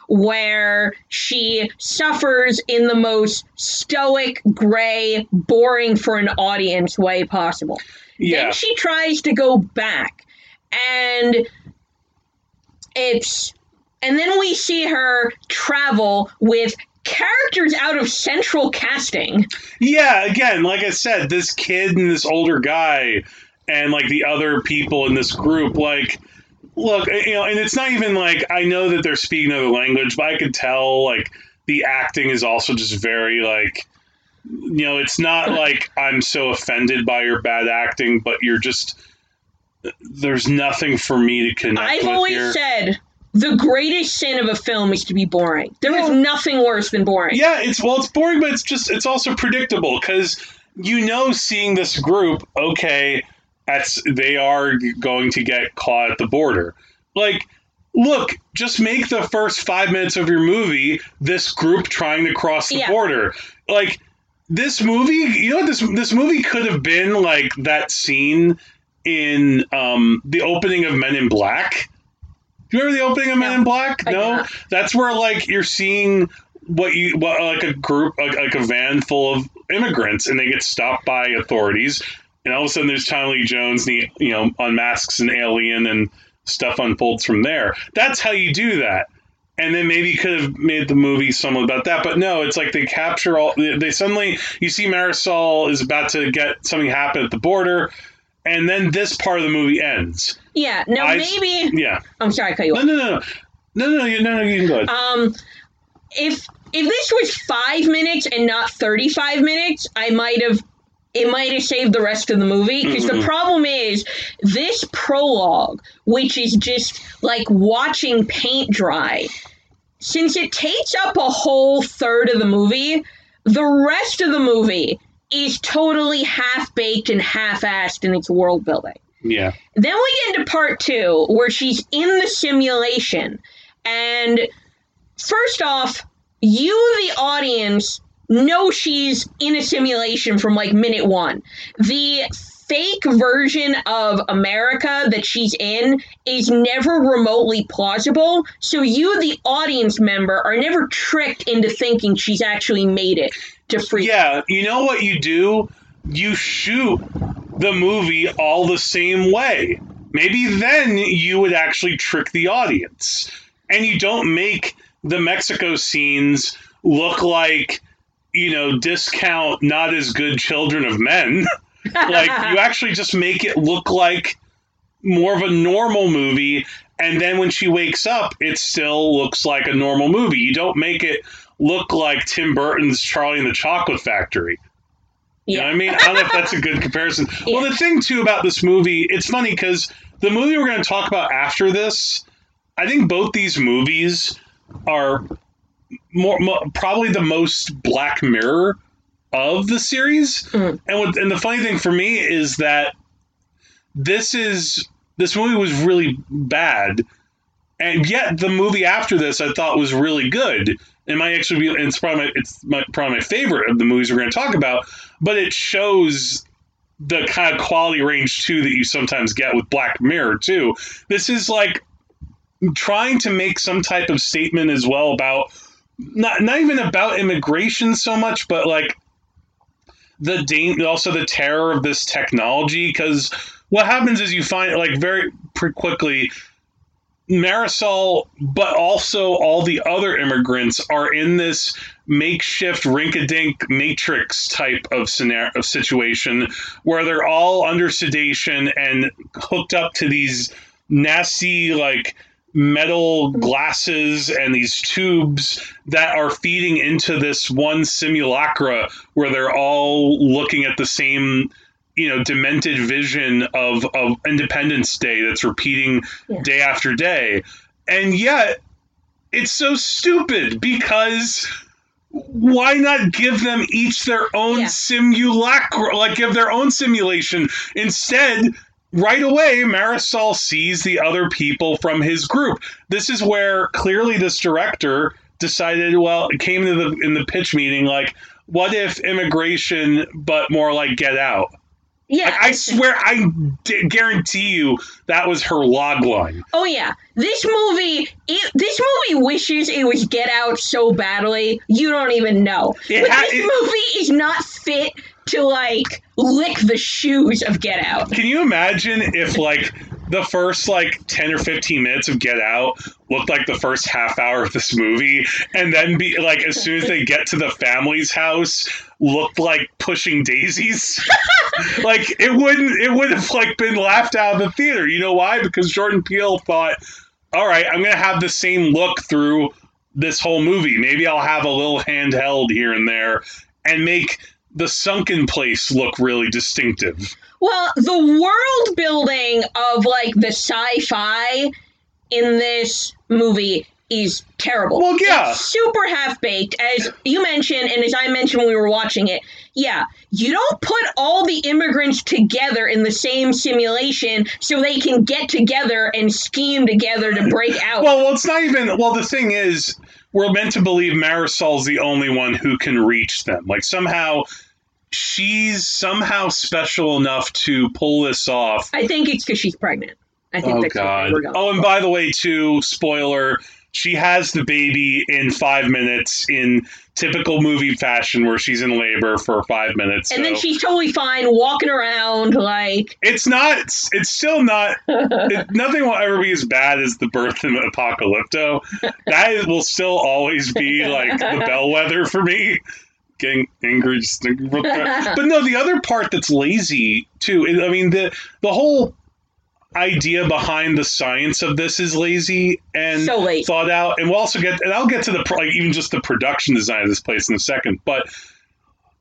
where she suffers in the most stoic, gray, boring for an audience way possible. Yeah, Then she tries to go back, and it's and then we see her travel with characters out of central casting. yeah. Again, like I said, this kid and this older guy, and like the other people in this group, like. Look, you know, and it's not even like I know that they're speaking another language, but I could tell like the acting is also just very like you know, it's not like I'm so offended by your bad acting, but you're just there's nothing for me to connect I've with always here. said the greatest sin of a film is to be boring. There is nothing worse than boring. yeah, it's well, it's boring, but it's just it's also predictable because you know, seeing this group, okay, that's they are going to get caught at the border. Like, look, just make the first five minutes of your movie this group trying to cross the Yeah. border. Like this movie, you know this this movie could have been like that scene in um, the opening of Men in Black. Do you remember the opening of Men No, in Black? No, that's where like you're seeing what you what like a group like, like a van full of immigrants and they get stopped by authorities and all of a sudden there's Tommy Lee Jones and he you know unmasks an alien and stuff unfolds from there. That's how you do that. And then maybe could have made the movie somewhat about that, but no, it's like they capture all. They suddenly you see Marisol is about to get something happen at the border, and then this part of the movie ends. Yeah. No, I- maybe Yeah, I'm sorry, I cut you no, off. no, no, no, no, no, you- no, no, you can go ahead. Um, if if this was five minutes and not thirty five minutes, I might have it might have saved the rest of the movie because the Mhm. problem is this prologue, which is just like watching paint dry. Since it takes up a whole third of the movie, the rest of the movie is totally half baked and half assed in its world building. Yeah, Then we get into part two, where she's in the simulation. And first off, you, the audience, know she's in a simulation from like minute one. The fake version of America that she's in is never remotely plausible. So you, the audience member, are never tricked into thinking she's actually made it to yeah. You know what you do? You shoot the movie all the same way. Maybe then you would actually trick the audience, and you don't make the Mexico scenes look like you know discount not as good children of men. *laughs* like you actually just make it look like more of a normal movie and then when she wakes up it still looks like a normal movie you don't make it look like tim burton's charlie and the chocolate factory. You know i mean? I don't know if that's a good comparison. *laughs* Well the thing too about this movie it's funny because the movie we're going to talk about after this i think both these movies are more, mo probably the most black mirror of the series. Mm. and what, and the funny thing for me is that this is this movie was really bad, and yet the movie after this I thought was really good. It might actually be it's probably my, it's my, probably my favorite of the movies we're going to talk about. But it shows the kind of quality range too that you sometimes get with Black Mirror too. This is like trying to make some type of statement as well about not not even about immigration so much, but like the dang- also the terror of this technology because what happens is you find like very pretty quickly Marisol, but also all the other immigrants are in this makeshift rink-a-dink matrix type of scenario of situation where they're all under sedation and hooked up to these nasty like metal glasses and these tubes that are feeding into this one simulacra where they're all looking at the same you know demented vision of of Independence Day that's repeating Yeah. day after day, and yet it's so stupid because why not give them each their own Yeah. simulacra like give their own simulation instead right away marisol sees the other people from his group this is where clearly this director decided well it came to the in the pitch meeting like what if immigration but more like get out Yeah. like, i swear i mm-hmm. d- guarantee you that was her log line Oh yeah, this movie. It, this movie wishes it was Get Out so badly you don't even know. It ha- this it- movie is not fit to like lick the shoes of Get Out. Can you imagine if like the first like 10 or 15 minutes of Get Out looked like the first half hour of this movie and then be like as soon as they get to the family's house looked like pushing daisies? *laughs* like it wouldn't it would have like been laughed out of the theater. You know why? Because Jordan Peele thought, "All right, I'm to have the same look through this whole movie. Maybe I'll have a little handheld here and there and make the sunken place look really distinctive." Well, the world building of like the sci-fi in this movie is terrible. Well, yeah. It's super half baked, as you mentioned, and as I mentioned when we were watching it. Yeah, you don't put all the immigrants together in the same simulation so they can get together and scheme together to break out. Well, well, it's not even. Well, the thing is, we're meant to believe Marisol's the only one who can reach them. Like somehow, she's somehow special enough to pull this off. I think it's because she's pregnant. I think Oh that's God! Oh, and by the way, too, spoiler: she has the baby in five minutes in typical movie fashion, where she's in labor for five minutes. and then she's totally fine walking around like It's not. It's, it's still not. It, *laughs* nothing will ever be as bad as the birth of Apocalypto. That will still always be like the bellwether for me. Getting angry just thinking about that. But no, the other part that's lazy too. I mean the the whole idea behind the science of this is lazy and So lazy. thought out. And we'll also get. And I'll get to the like even just the production design of this place in a second, but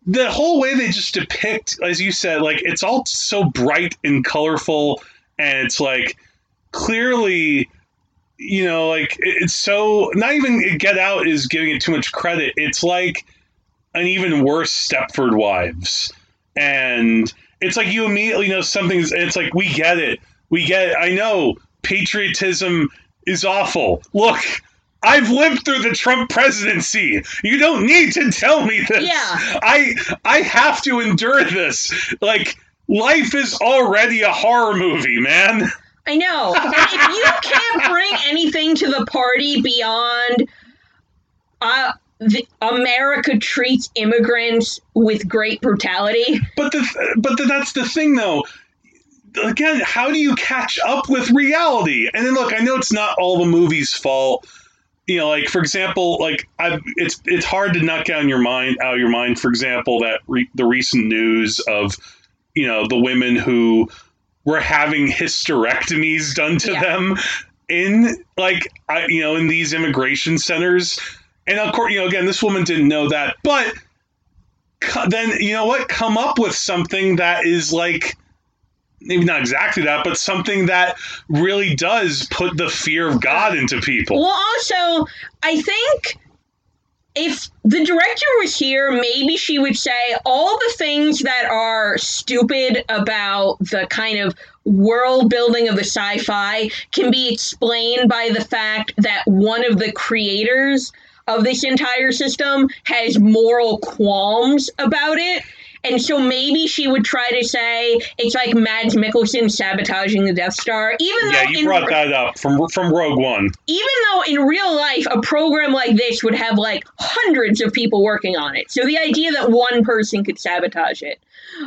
the whole way they just depict, as you said, like it's all so bright and colorful, and it's like clearly, you know, like it's so not even Get Out is giving it too much credit. It's like an even worse Stepford Wives, and it's like you immediately know something's. It's like we get it, we get. I know patriotism is awful. Look. I've lived through the Trump presidency. You don't need to tell me this. Yeah. I I have to endure this. Like life is already a horror movie, man. I know. And if you can't bring anything to the party beyond uh, the, America treats immigrants with great brutality, But the but the, that's the thing though. Again, how do you catch up with reality? And then look, I know it's not all the movie's fault. You know, like for example, like I've, it's it's hard to knock down your mind out of your mind. For example, that re, the recent news of you know the women who were having hysterectomies done to Yeah. them in like I, you know in these immigration centers. And of course, you know, again, this woman didn't know that, but co- then you know what? Come up with something that is like maybe not exactly that, but something that really does put the fear of God into people. Well, also, I think if the director was here, maybe she would say all the things that are stupid about the kind of world building of the sci fi can be explained by the fact that one of the creators of this entire system has moral qualms about it. And so maybe she would try to say it's like Mads Mikkelsen sabotaging the Death Star, even Yeah, though you brought that up from from Rogue One. even though in real life a program like this would have like hundreds of people working on it so the idea that one person could sabotage it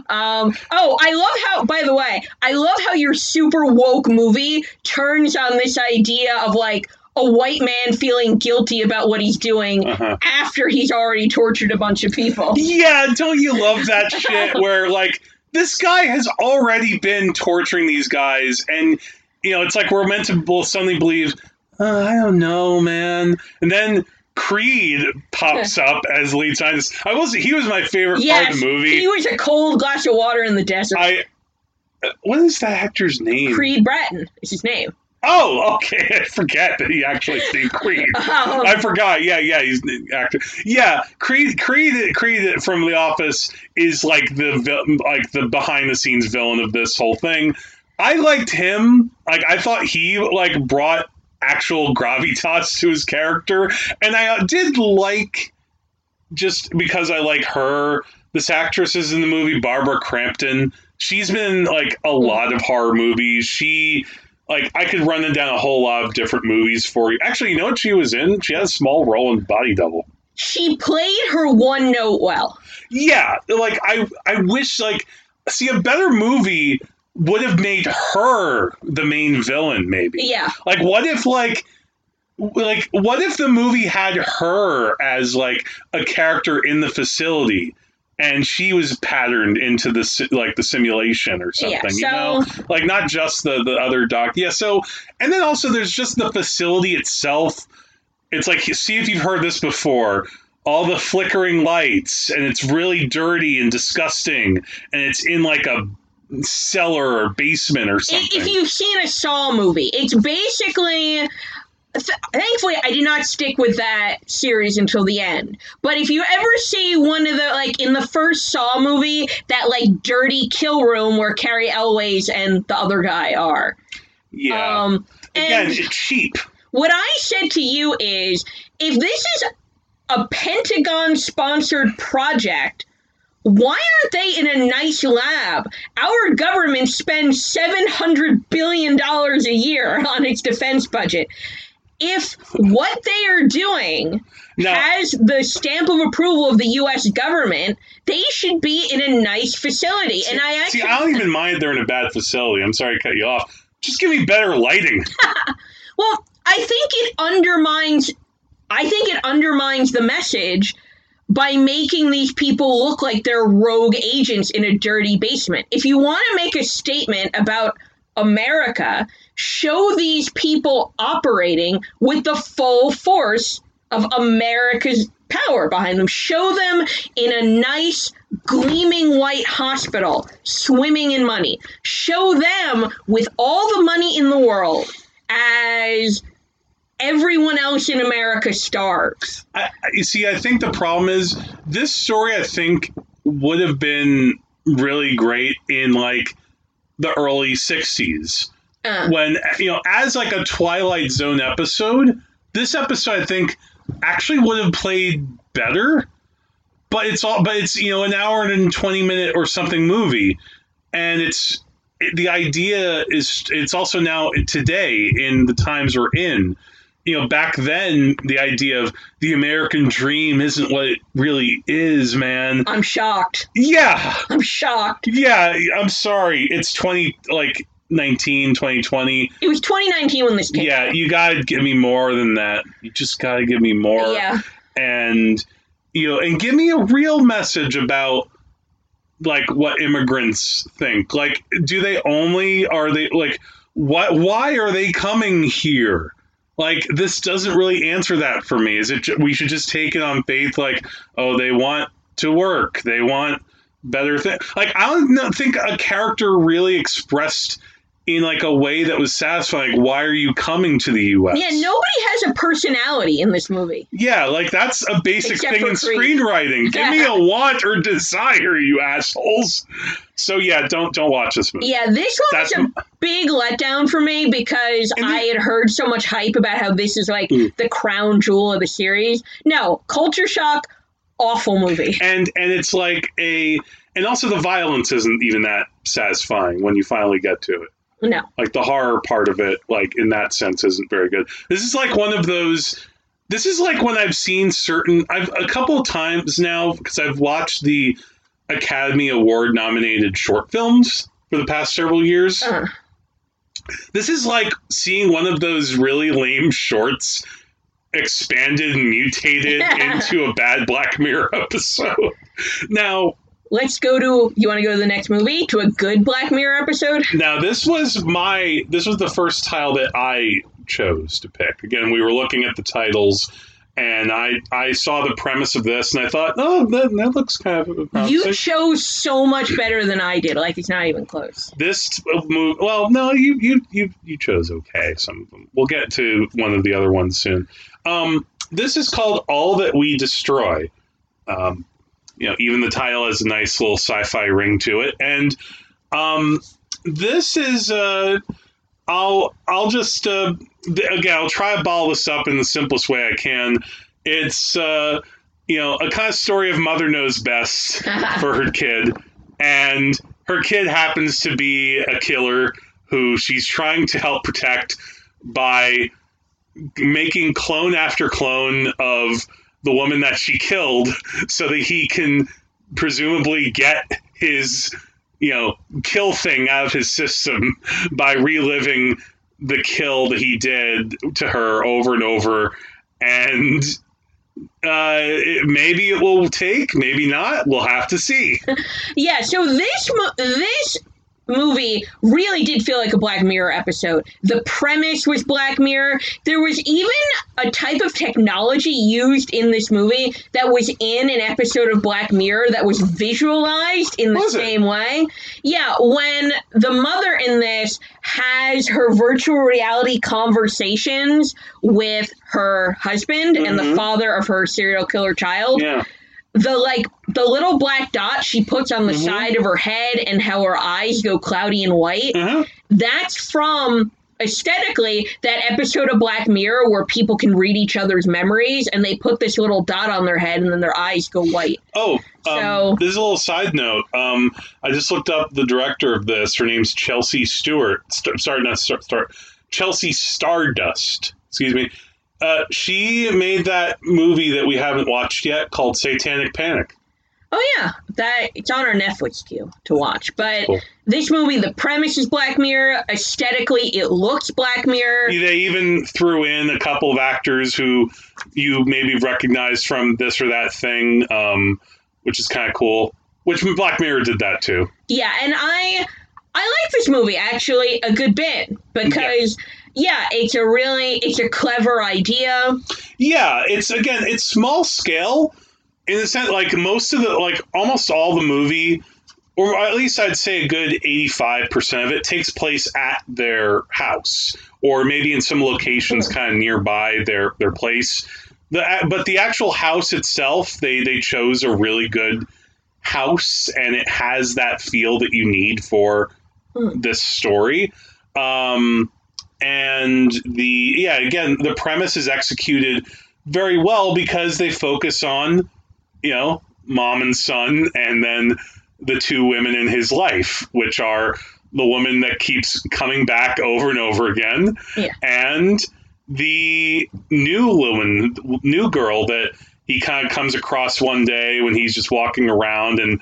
um, oh i love how by the way i love how your super woke movie turns on this idea of like a white man feeling guilty about what he's doing Uh-huh. after he's already tortured a bunch of people Yeah, don't you love that shit *laughs* where like this guy has already been torturing these guys and you know, it's like we're meant to both suddenly believe, uh, I don't know, man. And then Creed pops *laughs* up as lead scientist. I was he was my favorite part of the movie. he was a cold glass of water in the desert. I what is that actor's name? Creed Bratton is his name. Oh, okay. *laughs* I forget that he actually named Creed. *laughs* Oh. I forgot. Yeah, yeah, he's the actor. Yeah, Creed, Creed, Creed from The Office is like the like the behind the scenes villain of this whole thing. I liked him. Like I thought he like brought actual gravitas to his character, and I uh, did like just because I like her. This actress is in the movie Barbara Crampton. She's been like a lot of horror movies. She like I could run them down a whole lot of different movies for you. Actually, you know what she was in? She had a small role in Body Double. She played her one note well. Yeah, like I I wish like see a better movie would have made her the main villain maybe. Yeah. Like what if like like what if the movie had her as like a character in the facility and she was patterned into the like the simulation or something Yeah, you know? Like not just the the other doc yeah so and then also there's just the facility itself. It's like see if you've heard this before. All the flickering lights and it's really dirty and disgusting and it's in like a cellar or basement or something If you've seen a Saw movie, it's basically. Th- Thankfully, I did not stick with that series until the end. But if you ever see one of the like in the first Saw movie, that like dirty kill room where Cary Elwes and the other guy are, yeah um, again it's cheap what I said to you is, if this is a Pentagon sponsored project, why aren't they in a nice lab? Our government spends $700 billion a year *laughs* on its defense budget. If what they are doing has the stamp of approval of the U.S. government, they should be in a nice facility. and I actually. See, I don't even mind they're in a bad facility. I'm sorry to cut you off. Just give me better lighting. *laughs* Well, I think it undermines I think it undermines the message by making these people look like they're rogue agents in a dirty basement. If you want to make a statement about America, show these people operating with the full force of America's power behind them. Show them in a nice gleaming white hospital swimming in money. Show them with all the money in the world as everyone else in America starves. I, you see, I think the problem is this story. I think would have been really great in like the early '60s Uh, when you know, as like a Twilight Zone episode. This episode, I think, actually would have played better. But it's all, but it's you know, an hour and twenty minute or something movie, and it's it, the idea is it's also now today in the times we're in you know back then the idea of the american dream isn't what it really is man I'm shocked. yeah I'm shocked. yeah i'm sorry it's 20 like 19 2020 It was 2019 when this came yeah you gotta give me more than that. You just gotta give me more. Yeah. and you know and give me a real message about like what immigrants think. Like do they only are they like what why are they coming here? Like this doesn't really answer that for me. Is it we should just take it on faith like oh they want to work. They want better thing like i don't think a character really expressed in like a way that was satisfying like, why are you coming to the us Yeah, nobody has a personality in this movie. yeah, like that's a basic Except thing in Creed. screenwriting. *laughs* Give me a want or desire, you assholes. So yeah, don't don't watch this movie. Yeah, this one was That's- a big letdown for me because I had heard so much hype about how this is like Mm. the crown jewel of the series. No, culture shock, awful movie. And and it's like a and also the violence isn't even that satisfying when you finally get to it. No. Like the horror part of it, like in that sense, isn't very good. This is like one of those. This is like when I've seen certain. I've a couple of times now because I've watched the Academy Award nominated short films for the past several years. Uh, This is like seeing one of those really lame shorts expanded and mutated *laughs* into a bad Black Mirror episode. Now, let's go to. You want to go to the next movie? To a good Black Mirror episode? now this was my this was the first tile that I chose to pick. Again, we were looking at the titles and I I saw the premise of this, and I thought, oh, that, that looks kind of. You chose so much better than I did. Like it's not even close. this move, well, no, you you you you chose okay. Some of them. We'll get to one of the other ones soon. Um, this is called All That We Destroy. Um, you know, even the title has a nice little sci-fi ring to it, and um, this is. Uh, I'll I'll just uh, th- again I'll try to ball this up in the simplest way I can. It's uh, you know a kind of story of mother knows best *laughs* for her kid, and her kid happens to be a killer who she's trying to help protect by making clone after clone of the woman that she killed so that he can presumably get his you know kill thing out of his system by reliving the kill that he did to her over and over. And uh, it- maybe it will take maybe not. We'll have to see. *laughs* Yeah, so this this movie really did feel like a Black Mirror episode. The premise was Black Mirror. There was even a type of technology used in this movie that was in an episode of Black Mirror that was visualized in the Was it? same way. Yeah, when the mother in this has her virtual reality conversations with her husband and the Mhm. father of her serial killer child yeah the like the little black dot she puts on the Mhm. side of her head and how her eyes go cloudy and white uh-huh. that's from aesthetically that episode of black mirror where people can read each other's memories and they put this little dot on their head and then their eyes go white Oh, um, So- this is a little side note. Um, I just looked up the director of this. Her name's Chelsea Stewart. St- sorry, not start, start. Chelsea Stardust. Excuse me. Uh, she made that movie that we haven't watched yet called Satanic Panic. oh yeah that it's on our netflix queue to watch but Cool. this movie the premise is black mirror aesthetically it looks black mirror They even threw in a couple of actors who you maybe recognized from this or that thing, um, which is kind of cool. Which Black Mirror did that too. Yeah, and I I like this movie actually a good bit because yeah, it's a really it's a clever idea. Yeah, it's again, it's small scale in the sense like most of the like almost all the movie or at least I'd say a good 85% of it takes place at their house or maybe in some locations kind of nearby their their place. The but the actual house itself, they they chose a really good house and it has that feel that you need for Hmm. this story. Um and the yeah again the premise is executed very well because they focus on you know mom and son and then the two women in his life which are the woman that keeps coming back over and over again Yeah. and the new woman new girl that he kind of comes across one day when he's just walking around and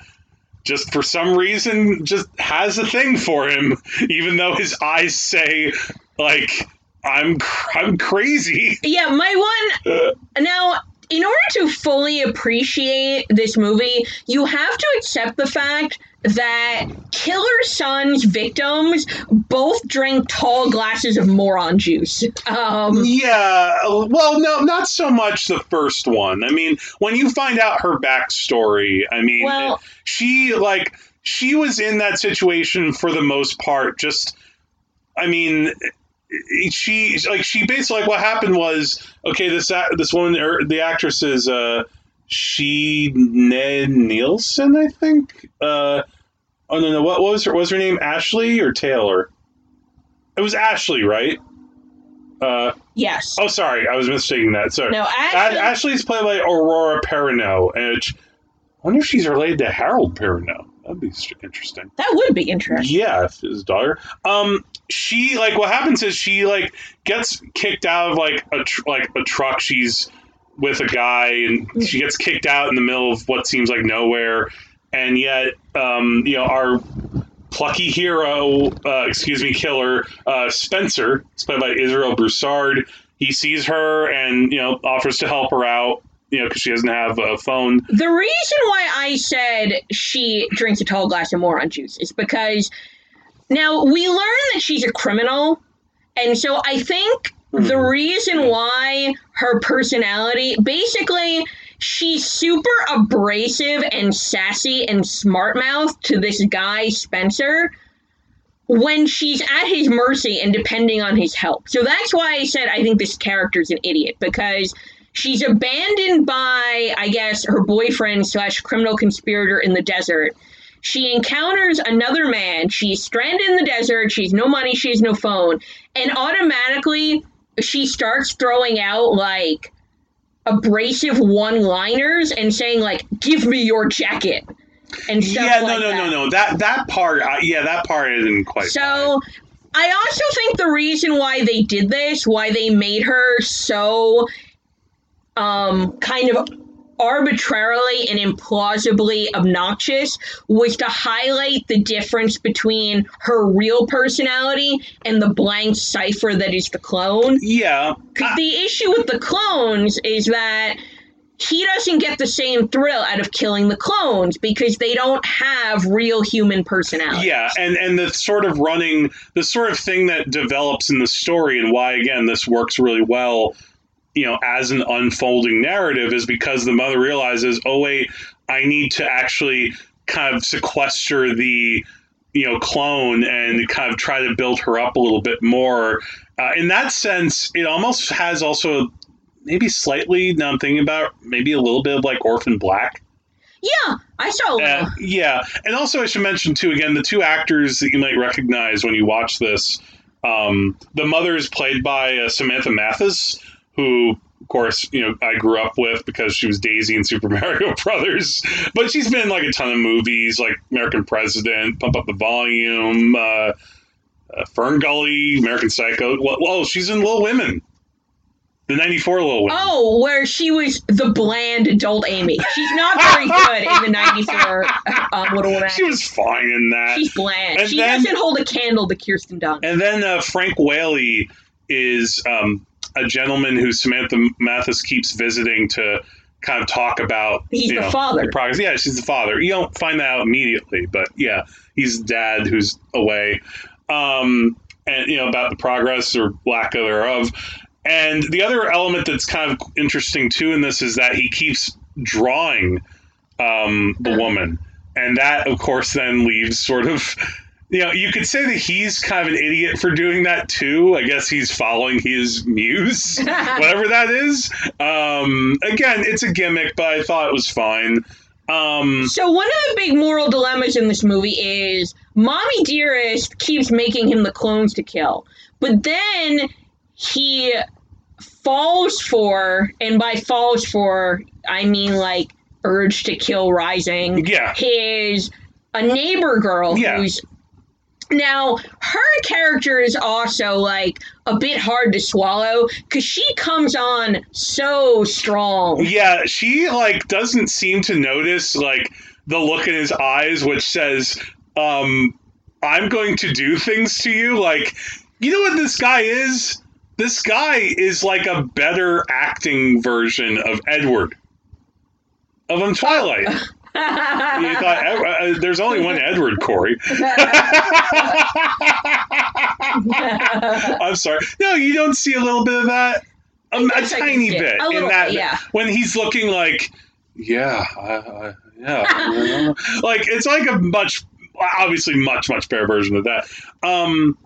just for some reason just has a thing for him even though his eyes say like i'm i'm crazy Yeah, my one now in order to fully appreciate this movie, you have to accept the fact that Killer Son's victims both drank tall glasses of moron juice. Um, yeah well no not so much the first one i mean when you find out her backstory i mean well, she like she was in that situation for the most part just i mean she like she basically like what happened was okay this this woman er, the actress is uh she Ned Nielsen I think? Uh oh no no what, what was her what was her name? Ashley or Taylor? It was Ashley right? Uh yes. oh sorry I was mistaking that sorry. No, A- actually, Ashley's played by Aurora Perrineau, and I wonder if she's related to Harold Perrineau. That'd be interesting. that would be interesting. Yeah, if his daughter. Um, she like what happens is she like gets kicked out of like a tr- like a truck. She's with a guy, and she gets kicked out in the middle of what seems like nowhere, and yet, um, you know, our plucky hero, uh, excuse me, killer, uh, Spencer, it's played by Israel Broussard. He sees her and you know offers to help her out. You know, because she doesn't have a phone. The reason why I said she drinks a tall glass of moron juice is because now we learn that she's a criminal, and so I think the hmm. reason hmm. why her personality basically she's super abrasive and sassy and smart mouth to this guy Spencer when she's at his mercy and depending on his help. So that's why I said I think this character's an idiot because she's abandoned by I guess her boyfriend slash criminal conspirator in the desert. She encounters another man. She's stranded in the desert. She's no money. She has no phone, and automatically she starts throwing out like abrasive one-liners and saying like "Give me your jacket." And stuff yeah, like no, no, that. no, no. That that part, uh, yeah, that part I didn't quite. So I also think the reason why they did this, why they made her so um kind of arbitrarily and implausibly obnoxious was to highlight the difference between her real personality and the blank cipher that is the clone. yeah, 'Cause the issue with the clones is that he doesn't get the same thrill out of killing the clones because they don't have real human personality. Yeah, and and the sort of running, the sort of thing that develops in the story, and why again this works really well, you know, as an unfolding narrative, is because the mother realizes, oh wait, I need to actually kind of sequester the, you know, clone and kind of try to build her up a little bit more. Uh, in that sense, it almost has also maybe slightly. Now I'm thinking about maybe a little bit of like Orphan Black. Yeah, I saw a. Uh, yeah, and also I should mention too again the two actors that you might recognize when you watch this. Um, the mother is played by uh, Samantha Mathis, who, of course, you know I grew up with because she was Daisy in Super *laughs* Mario Brothers. But she's been in like a ton of movies, like American President, Pump Up the Volume, uh, uh, Fern Gully, American Psycho. Well, oh, she's in Little Women, the '94 Little Women. Oh, where she was the bland adult Amy. She's not very good in the '94 um, Little Women. she was fine in that. She's bland. And she then- doesn't hold a candle to Kirsten Dunst. And then uh, Frank Whaley is um, a gentleman who Samantha Mathis keeps visiting to kind of talk about. He's you the know, father. the progress. Yeah, she's the father. You don't find that out immediately, but yeah, he's dad who's away, um, and you know about the progress or lack thereof. And the other element that's kind of interesting too in this is that he keeps drawing um, the woman, and that of course then leaves sort of you know, you could say that he's kind of an idiot for doing that too. I guess he's following his muse, *laughs* whatever that is. Um, again, it's a gimmick, but I thought it was fine. Um, So one of the big moral dilemmas in this movie is Mommy Dearest keeps making him the clones to kill. But then he falls for, and by falls for, I mean like urge to kill rising, yeah, his a neighbor girl Yeah. who's now her character is also like a bit hard to swallow because she comes on so strong. yeah, she like doesn't seem to notice like the look in his eyes, which says, um, "I'm going to do things to you." Like, you know what this guy is? This guy is like a better acting version of Edward of um, Twilight. *laughs* You thought uh, there's only one Edward Korey. *laughs* I'm sorry. No, you don't see a little bit of that. Um, a guess I can tiny bit A in that bit, yeah. when he's looking like, yeah, yeah, like it's like a much, obviously much much better version of that. Um,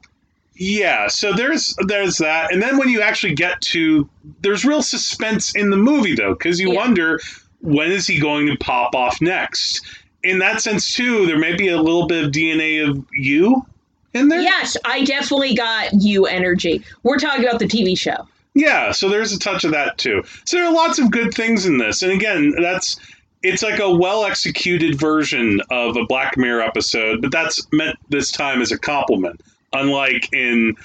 yeah, so there's there's that, and then when you actually get to, there's real suspense in the movie though, because you Yeah. wonder when is he going to pop off next. In that sense too, there may be a little bit of DNA of you in there. Yes, I definitely got you energy. We're talking about the TV show. Yeah, so there's a touch of that too. So there are lots of good things in this, and again, that's it's like a well executed version of a Black Mirror episode, but that's meant this time as a compliment, unlike in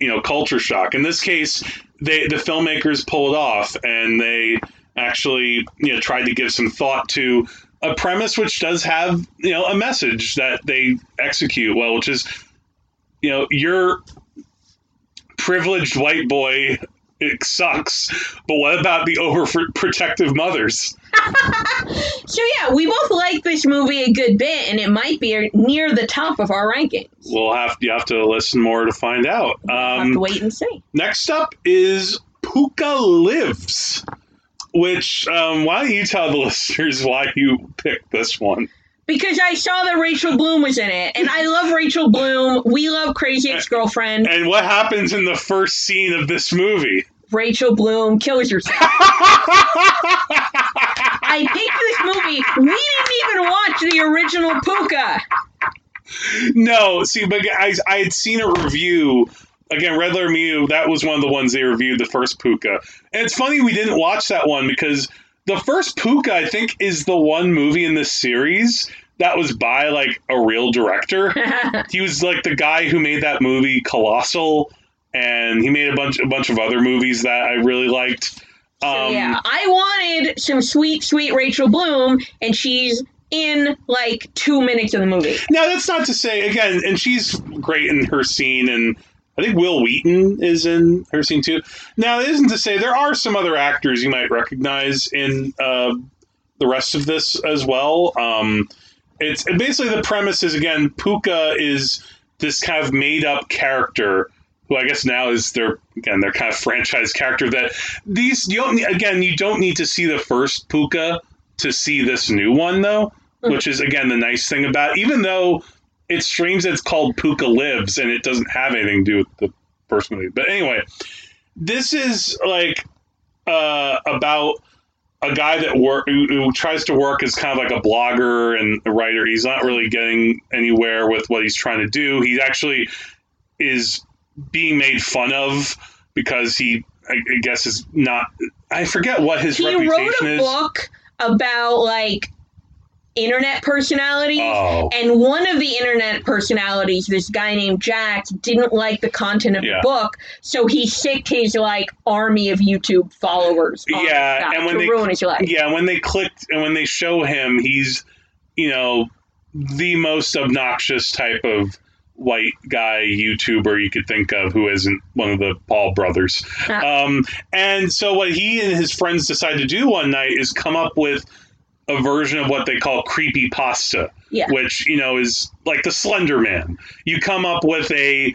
you know Culture Shock. In this case, they the filmmakers pull it off, and they actually you know tried to give some thought to a premise which does have you know a message that they execute well, which is you know you're privileged white boy it sucks. But what about the overprotective mothers? *laughs* So yeah, we both like this movie a good bit, and it might be near the top of our rankings. We'll have you have to listen more to find out. We'll have Um, to wait and see. next up is Pooka Lives, which um, why don't you tell the *laughs* listeners why you picked this one? Because I saw that Rachel Bloom was in it, and I love Rachel Bloom. We love Crazy Ex Girlfriend. And what happens in the first scene of this movie? Rachel Bloom kills herself. *laughs* I picked this movie. We didn't even watch the original Pooka. no, see, but guys, I had seen a review. Again, Red Letter Media, that was one of the ones they reviewed, the first Pooka. And it's funny we didn't watch that one because the first Pooka, I think, is the one movie in this series that was by like a real director. *laughs* he was like the guy who made that movie Colossal, and he made a bunch a bunch of other movies that I really liked. So, Um, yeah, I wanted some sweet, sweet Rachel Bloom, and she's in like two minutes of the movie. Now that's not to say again, and she's great in her scene, and I think Wil Wheaton is in her scene too. Now it isn't to say there are some other actors you might recognize in uh, the rest of this as well. Um, it's basically the premise is again, Pooka is this kind of made up character who I guess now is their again their kind of franchise character that these you don't again you don't need to see the first Pooka to see this new one though, which is again the nice thing about even though it's strange that it's called Pooka Lives and it doesn't have anything to do with the first movie. But anyway, this is like uh, about a guy that work who, who tries to work as kind of like a blogger and a writer. He's not really getting anywhere with what he's trying to do. He actually is being made fun of because he, I, I guess, is not. I forget what his. He reputation wrote a is. book about like internet personalities. Oh. And one of the internet personalities, this guy named Jack, didn't like the content of Yeah. the book, so he sicked his like army of YouTube followers. Yeah, and when they- ruin his life. Yeah, when they clicked and when they show him, he's, you know, the most obnoxious type of white guy YouTuber you could think of who isn't one of the Paul brothers. Ah. Um, and so what he and his friends decide to do one night is come up with a version of what they call creepy pasta, Yeah. which you know is like the Slender Man. You come up with a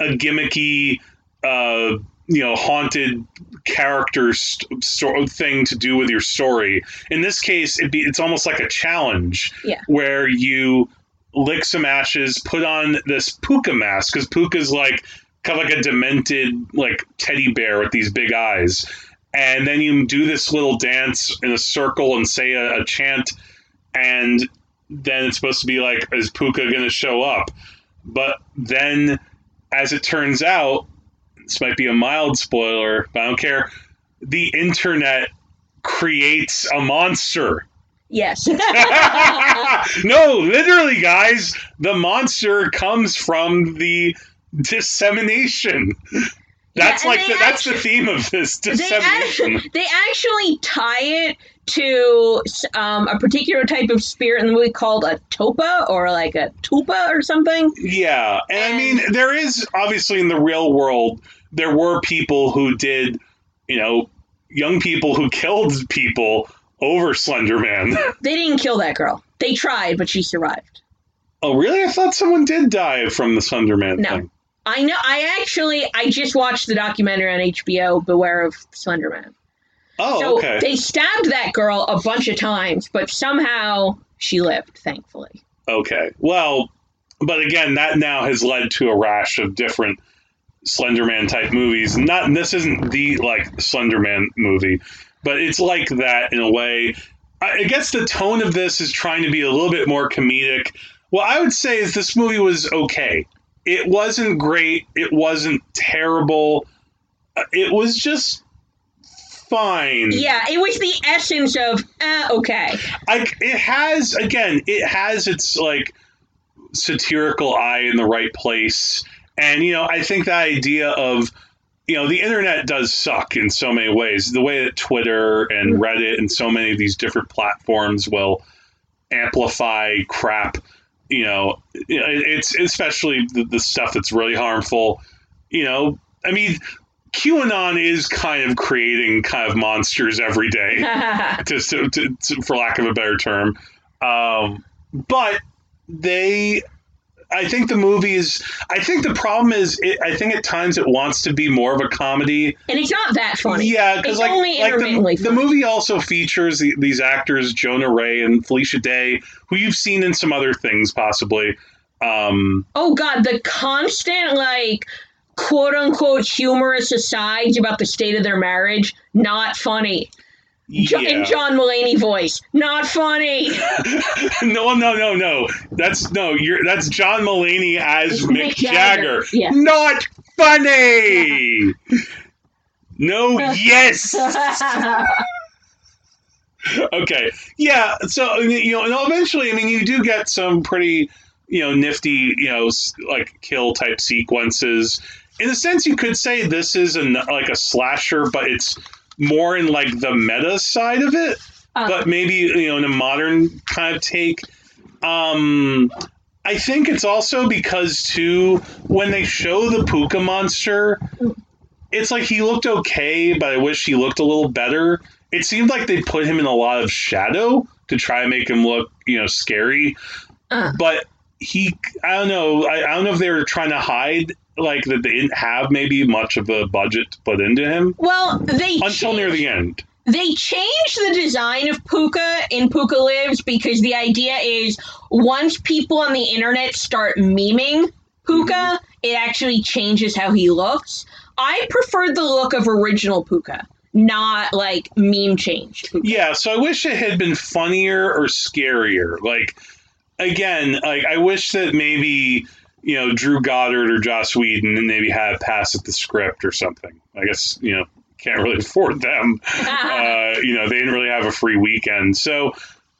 a gimmicky, uh, you know, haunted character st- sto- thing to do with your story. In this case, it be, it's almost like a challenge Yeah. where you lick some ashes, put on this pooka mask because pooka's like kind of like a demented like teddy bear with these big eyes, and then you do this little dance in a circle and say a, a chant, and then it's supposed to be like, is Pooka going to show up? But then, as it turns out, this might be a mild spoiler, but I don't care. The internet creates a monster. Yes. *laughs* *laughs* no, literally, guys, the monster comes from the dissemination. That's Yeah, like they the, that's the theme of this *laughs* they, dissemination. act- *laughs* they actually tie it to um, a particular type of spirit in the movie called a topa or like a tupa or something. Yeah, and I mean, there is obviously in the real world, there were people who did, you know, young people who killed people over Slender Man. *laughs* They didn't kill that girl. They tried, but she survived. oh, really? I thought someone did die from the Slender Man No. thing. I know. I actually, I just watched the documentary on HBO, Beware of Slender Man. Oh, so okay. they stabbed that girl a bunch of times, but somehow she lived, thankfully. Okay. Well, but again, that now has led to a rash of different Slenderman type movies. Not this isn't the like Slenderman movie, but it's like that in a way. I I guess the tone of this is trying to be a little bit more comedic. What I would say is this movie was okay. It wasn't great. It wasn't terrible. Uh, It was just fine. Yeah, it was the essence of uh, okay. I, it has again it has its like satirical eye in the right place and you know i think the idea of you know the internet does suck in so many ways the way that twitter and reddit and so many of these different platforms will amplify crap you know it's especially the, the stuff that's really harmful you know i mean QAnon is kind of creating kind of monsters every day, *laughs* just to, to, to, for lack of a better term. Um, but they I think the movie is. I think the problem is. It, I think at times it wants to be more of a comedy, and it's not that funny. Yeah, because like, only like the, the movie also features the, these actors Jonah Ray and Felicia Day, who you've seen in some other things possibly. Um, Oh god, the constant like quote unquote humorous asides about the state of their marriage, not funny. Jo- yeah. In John Mulaney voice, not funny. *laughs* no, no, no, no. That's no. You're that's John Mulaney as Mick, Mick Jagger. Jagger, yeah. Not funny. no. Yes. *laughs* okay yeah so you know eventually i mean you do get some pretty you know nifty you know like kill type sequences in a sense you could say this is an like a slasher but it's more in like the meta side of it Uh, but maybe you know in a modern kind of take. Um i think it's also because too when they show the pooka monster it's like he looked okay but i wish he looked a little better. It seemed like they put him in a lot of shadow to try and make him look you know scary. Uh. but he i don't know I, I don't know if they were trying to hide like that they didn't have maybe much of a budget to put into him well, they until near the end they changed the design of Pooka in Pooka Lives because the idea is once people on the internet start memeing Pooka, Mm-hmm. it actually changes how he looks. I preferred the look of original Pooka, not like meme changed Yeah, so I wish it had been funnier or scarier. Like again, like I wish that maybe you know Drew Goddard or Joss Whedon and maybe had a pass at the script or something. I guess you know can't really *laughs* afford them. *laughs* uh, you know they didn't really have a free weekend, so.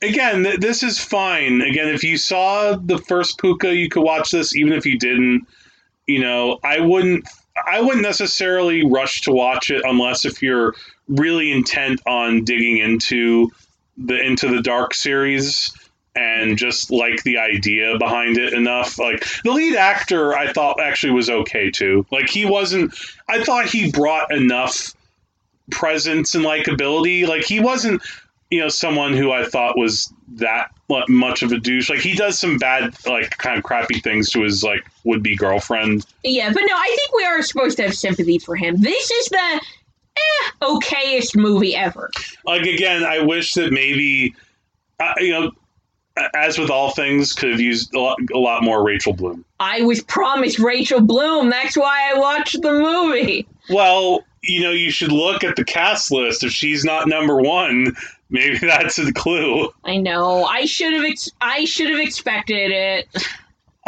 Again, th- this is fine. Again, if you saw the first Pooka, you could watch this. Even if you didn't, you know, I wouldn't. I wouldn't necessarily rush to watch it unless if you're really intent on digging into the into the dark series and just like the idea behind it enough. Like the lead actor i thought actually was okay too. Like he wasn't i thought he brought enough presence and likability. Like he wasn't you know someone who i thought was that much of a douche. Like he does some bad like kind of crappy things to his like would-be girlfriend. Yeah, but no, I think we are supposed to have sympathy for him. This is the eh, okayest movie ever. like again, I wish that maybe uh, you know, as with all things, could have used a lot, a lot more Rachel Bloom. I was promised Rachel Bloom. That's why I watched the movie. Well, you know, you should look at the cast list. If she's not number one, maybe *laughs* that's a clue. I know. I should have. Ex- I should have expected it.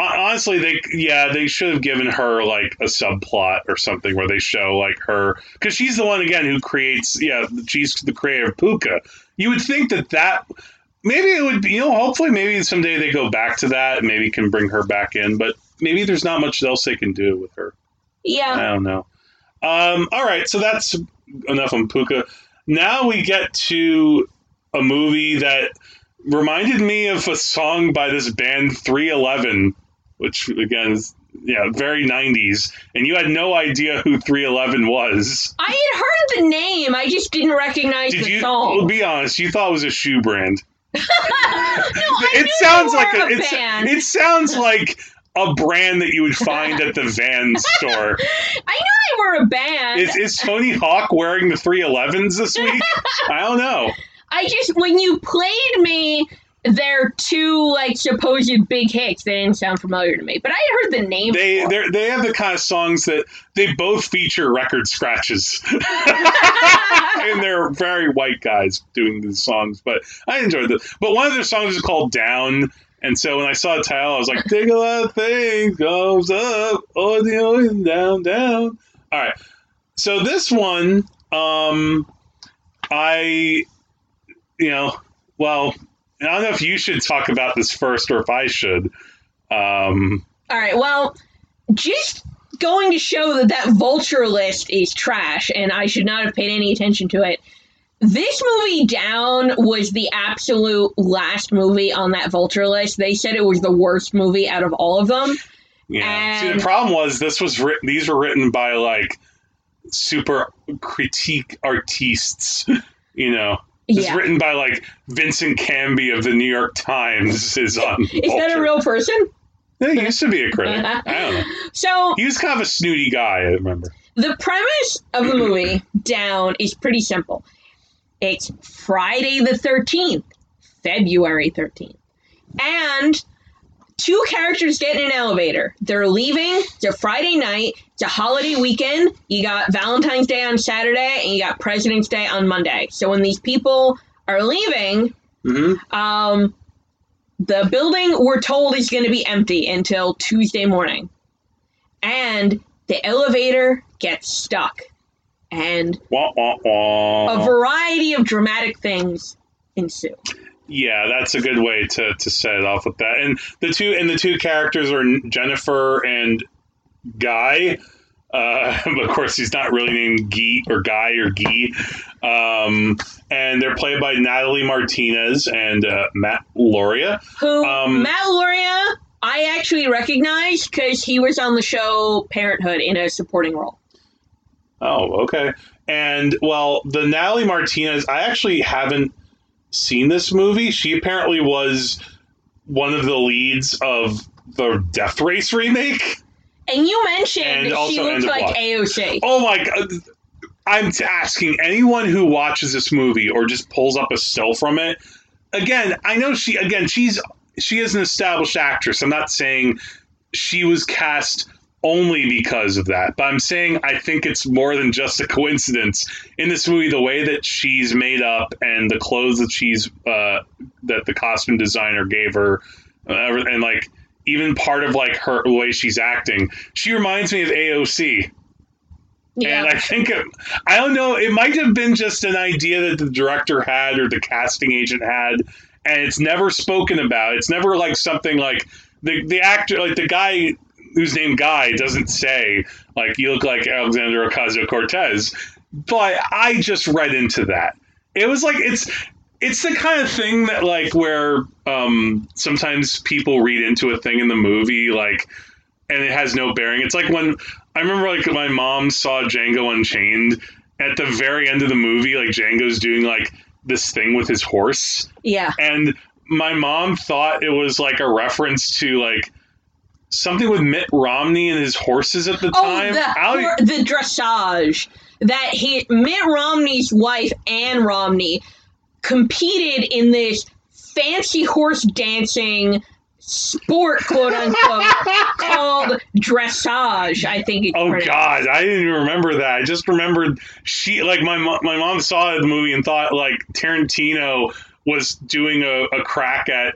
Honestly, they yeah they should have given her like a subplot or something where they show like her because she's the one again who creates yeah she's the creator of Pooka. You would think that that maybe it would be you know hopefully maybe someday they go back to that and maybe can bring her back in, but maybe there's not much else they can do with her. Yeah. I don't know. Um, all right, so that's enough on Pooka. Now we get to a movie that reminded me of a song by this band 311, which again is yeah very 90s, and you had no idea who 311 was. I had heard the name. I just didn't recognize Did the you? song. Well, be honest, you thought it was a shoe brand. No, it sounds like a, a it's, it sounds like a brand that you would find at the van *laughs* store. I knew they were a band. Is, is Tony Hawk wearing the 311s this week? I don't know. I just when you played me their two like supposed big hits, they didn't sound familiar to me. But I heard the name. They they they have the kind of songs that they both feature record scratches, *laughs* and they're very white guys doing these songs. But I enjoyed them. But one of their songs is called "Down." And so when I saw the title, I was like, "Think a lot of things goes up, oh, the oh, down, down." All right. So this one, um, I, you know, well, I don't know if you should talk about this first or if I should. Um, All right. Well, just going to show that that vulture list is trash, and I should not have paid any attention to it. This movie down was the absolute last movie on that vulture list. They said it was the worst movie out of all of them. Yeah. See, the problem was this was written. These were written by like super critique artistes. *laughs* You know, it's Yeah. written by like Vincent Canby of the New York Times. Is on. *laughs* Is that a real person? Yeah, he used to be a critic. I don't know. *laughs* So He was kind of a snooty guy. I remember. the premise of the movie down is pretty simple. It's Friday the 13th, February 13th. And two characters get in an elevator. They're leaving. It's a Friday night. It's a holiday weekend. You got Valentine's Day on Saturday and you got President's Day on Monday. So when these people are leaving, hmm um, the building we're told is going to be empty until Tuesday morning. And the elevator gets stuck. And Wah, wah, wah. a variety of dramatic things ensue. Yeah, that's a good way to, to set it off with that. And the two and the two characters are Jennifer and Guy. Uh, *laughs* of course, he's not really named Guy or Guy or Guy. Um, and they're played by Natalie Martinez and uh, Matt Lauria. Who Um, Matt Lauria, I actually recognize because he was on the show Parenthood in a supporting role. Oh, okay. And well, the Natalie Martinez, I actually haven't seen this movie. She apparently was one of the leads of the Death Race remake. And you mentioned And she looked like Block. AOC. Oh my god. I'm asking anyone who watches this movie or just pulls up a still from it. Again, I know she again she's she is an established actress. I'm not saying she was cast only because of that, but I'm saying I think it's more than just a coincidence in this movie. The way that she's made up and the clothes that she's uh, that the costume designer gave her, uh, and like even part of like her the way she's acting, she reminds me of AOC. yeah. And I think it, I don't know. It might have been just an idea that the director had or the casting agent had, and it's never spoken about. It's never like something like the the actor, like the guy who's named Guy, doesn't say like you look like Alexander Ocasio Cortez. But I just read into that. It was like it's it's the kind of thing that like where um, sometimes people read into a thing in the movie like and it has no bearing. It's like when I remember like my mom saw Django Unchained at the very end of the movie, like Django's doing like this thing with his horse, yeah. and my mom thought it was like a reference to like something with Mitt Romney and his horses at the Oh, time. the, the dressage that he Mitt Romney's wife Ann Romney competed in this fancy horse dancing sport, quote unquote, *laughs* called dressage. I think it's Oh pronounced. God, I didn't even remember that. I just remembered she like my my mom saw the movie and thought like Tarantino was doing a, a crack at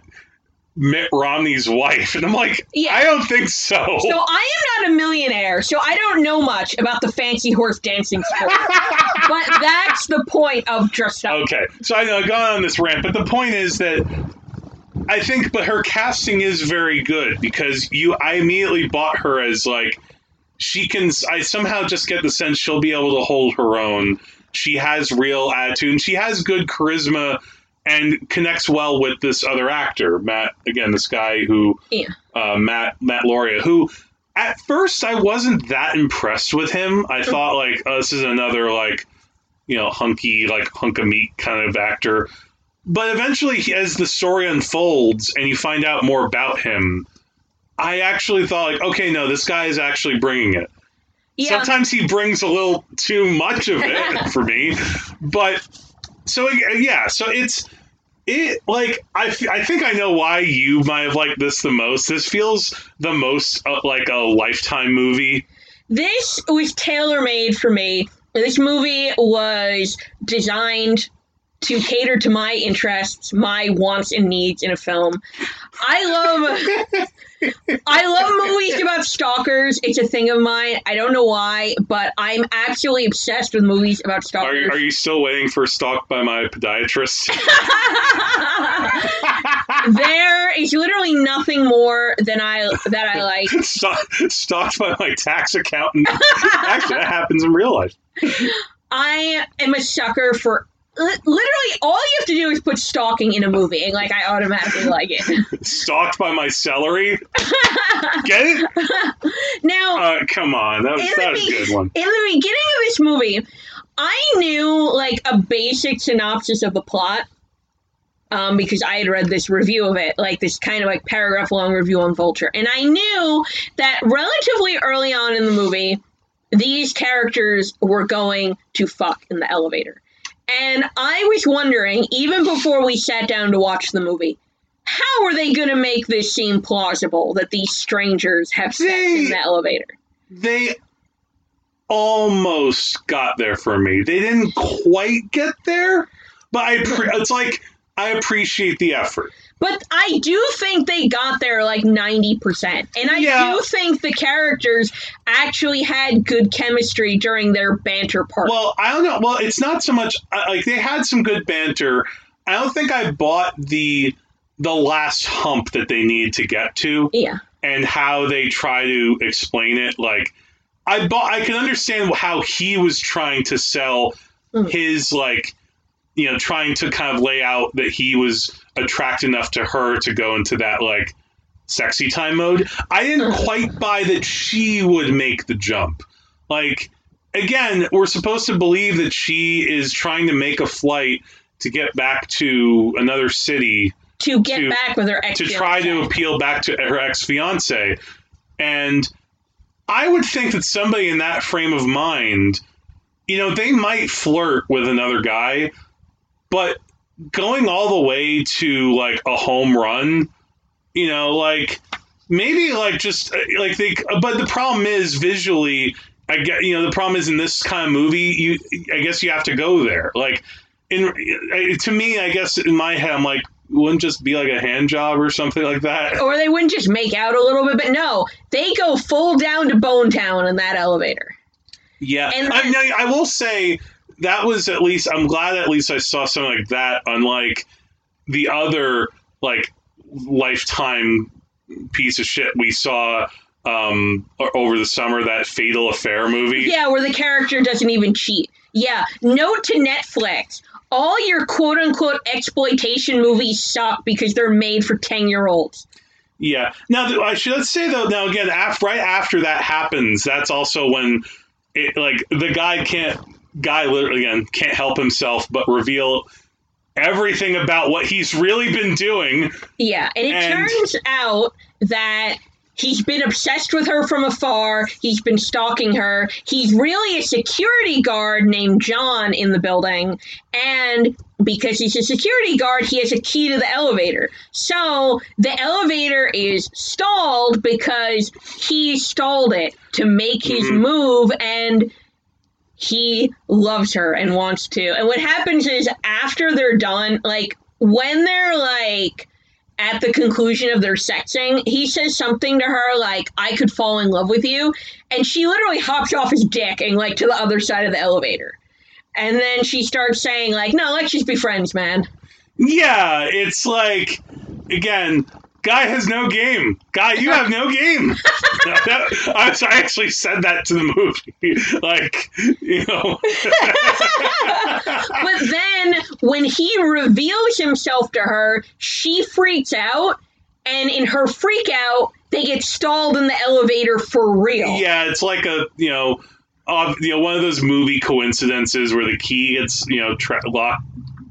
Mitt Romney's wife, and I'm like, Yeah. I don't think so. So I am not a millionaire, so I don't know much about the fancy horse dancing sport. *laughs* but that's the point of dressage. okay, so I know I've gone on this rant, but the point is that I think, but her casting is very good because you, I immediately bought her as like she can. I somehow just get the sense she'll be able to hold her own. She has real attitude, and she has good charisma, and connects well with this other actor, Matt. Again, this guy who, Yeah. uh, Matt Matt Lauria, who. At first, I wasn't that impressed with him. I thought like, oh, this is another like, you know, hunky like hunk of meat kind of actor. But eventually, as the story unfolds and you find out more about him, I actually thought like, okay, no, this guy is actually bringing it. Yeah. Sometimes he brings a little too much of it *laughs* for me, but so yeah, so it's it like I, f- I think I know why you might have liked this the most. This feels the most uh, like a lifetime movie. This was tailor made for me. This movie was designed to cater to my interests, my wants and needs in a film. I love *laughs* I love movies about stalkers. It's a thing of mine. I don't know why, but I'm absolutely obsessed with movies about Are stalkers. you, are you still waiting for Stalked by My Podiatrist? *laughs* *laughs* there is literally nothing more than I that I like. *laughs* Stalk- Stalked by My Tax Accountant? Actually, that happens in real life. I am a sucker for literally all you have to do is put stalking in a movie, and like I automatically like it. *laughs* Stalked by my celery. Get it? *laughs* now, Uh, come on, that was, that was a good one. in the beginning of this movie, I knew like a basic synopsis of the plot. Um, because I had read this review of it, like this kind of like paragraph long review on Vulture. And I knew that relatively early on in the movie, these characters were going to fuck in the elevator. And I was wondering, even before we sat down to watch the movie, how are they going to make this seem plausible that these strangers have sex in the elevator? They almost got there for me. They didn't quite get there, but I pre- it's like I appreciate the effort. But I do think they got there like 90%. And I Yeah. do think the characters actually had good chemistry during their banter part. Well, I don't know. Well, it's not so much like they had some good banter. I don't think I bought the the last hump that they need to get to yeah. and how they try to explain it. Like I bought, I can understand how he was trying to sell Mm. his like, you know, trying to kind of lay out that he was attracted enough to her to go into that like sexy time mode. I didn't Mm. quite buy that she would make the jump. Like again, we're supposed to believe that she is trying to make a flight to get back to another city To get to- back with her ex to try to appeal back to her ex fiance. And I would think that somebody in that frame of mind, you know, they might flirt with another guy, but going all the way to like a home run, you know, like maybe like just like they, but the problem is visually. I get, you know, the problem is in this kind of movie, you, I guess you have to go there. Like, in to me, I guess in my head, I'm like, wouldn't just be like a hand job or something like that. Or they wouldn't just make out a little bit, but no, they go full down to Bone Town in that elevator. Yeah, And I, then- mean, I will say that was at least. I'm glad at least I saw something like that, unlike the other like lifetime piece of shit we saw um, over the summer. That Fatal Affair movie. Yeah, where the character doesn't even cheat. Yeah, note to Netflix. All your quote unquote exploitation movies suck because they're made for 10 year olds. Yeah. Now, I should let's say though. Now again, after, right after that happens, that's also when it like the guy can't guy literally again can't help himself but reveal everything about what he's really been doing. Yeah, and it And- turns out that he's been obsessed with her from afar. He's been stalking her. He's really a security guard named John in the building. And because he's a security guard, he has a key to the elevator. So the elevator is stalled because he stalled it to make his Mhm. move and he loves her and wants to. And what happens is after they're done, like when they're like at the conclusion of their sexing, he says something to her like, I could fall in love with you. And she literally hops off his dick and like to the other side of the elevator. And then she starts saying, like, no, let's just be friends, man. Yeah, it's like again, guy has no game. Guy, you have no game. *laughs* That- I, I actually said that to the movie, *laughs* like you know. *laughs* But then when he reveals himself to her, she freaks out. And in her freak out, they get stalled in the elevator for real. Yeah, it's like a you know, uh, you know, one of those movie coincidences where the key gets you know tra- locked,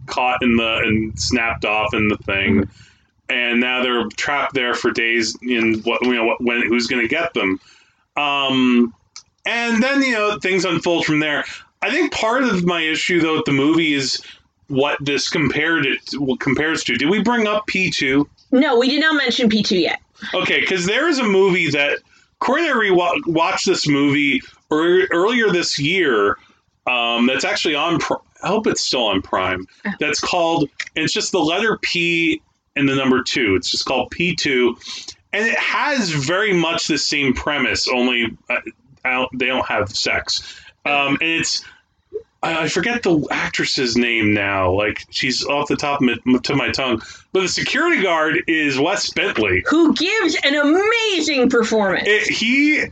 caught in the and snapped off in the thing, and now they're trapped there for days. In what you know, what, when who's going to get them? Um, and then you know things unfold from there. I think part of my issue though with the movie is what this compared it what compares to. Did we bring up P two? No, we did not mention P2 yet. Okay, because there is a movie that Korey and I this movie ear- earlier this year. Um, that's actually on. I hope it's still on Prime. That's called. It's just the letter P and the number two. It's just called P two, and it has very much the same premise. Only uh, don't, they don't have sex, um, and it's. I I forget the actress's name now. Like she's off the top of my, to my tongue. But the security guard is Wes Bentley Who gives an amazing performance. it, he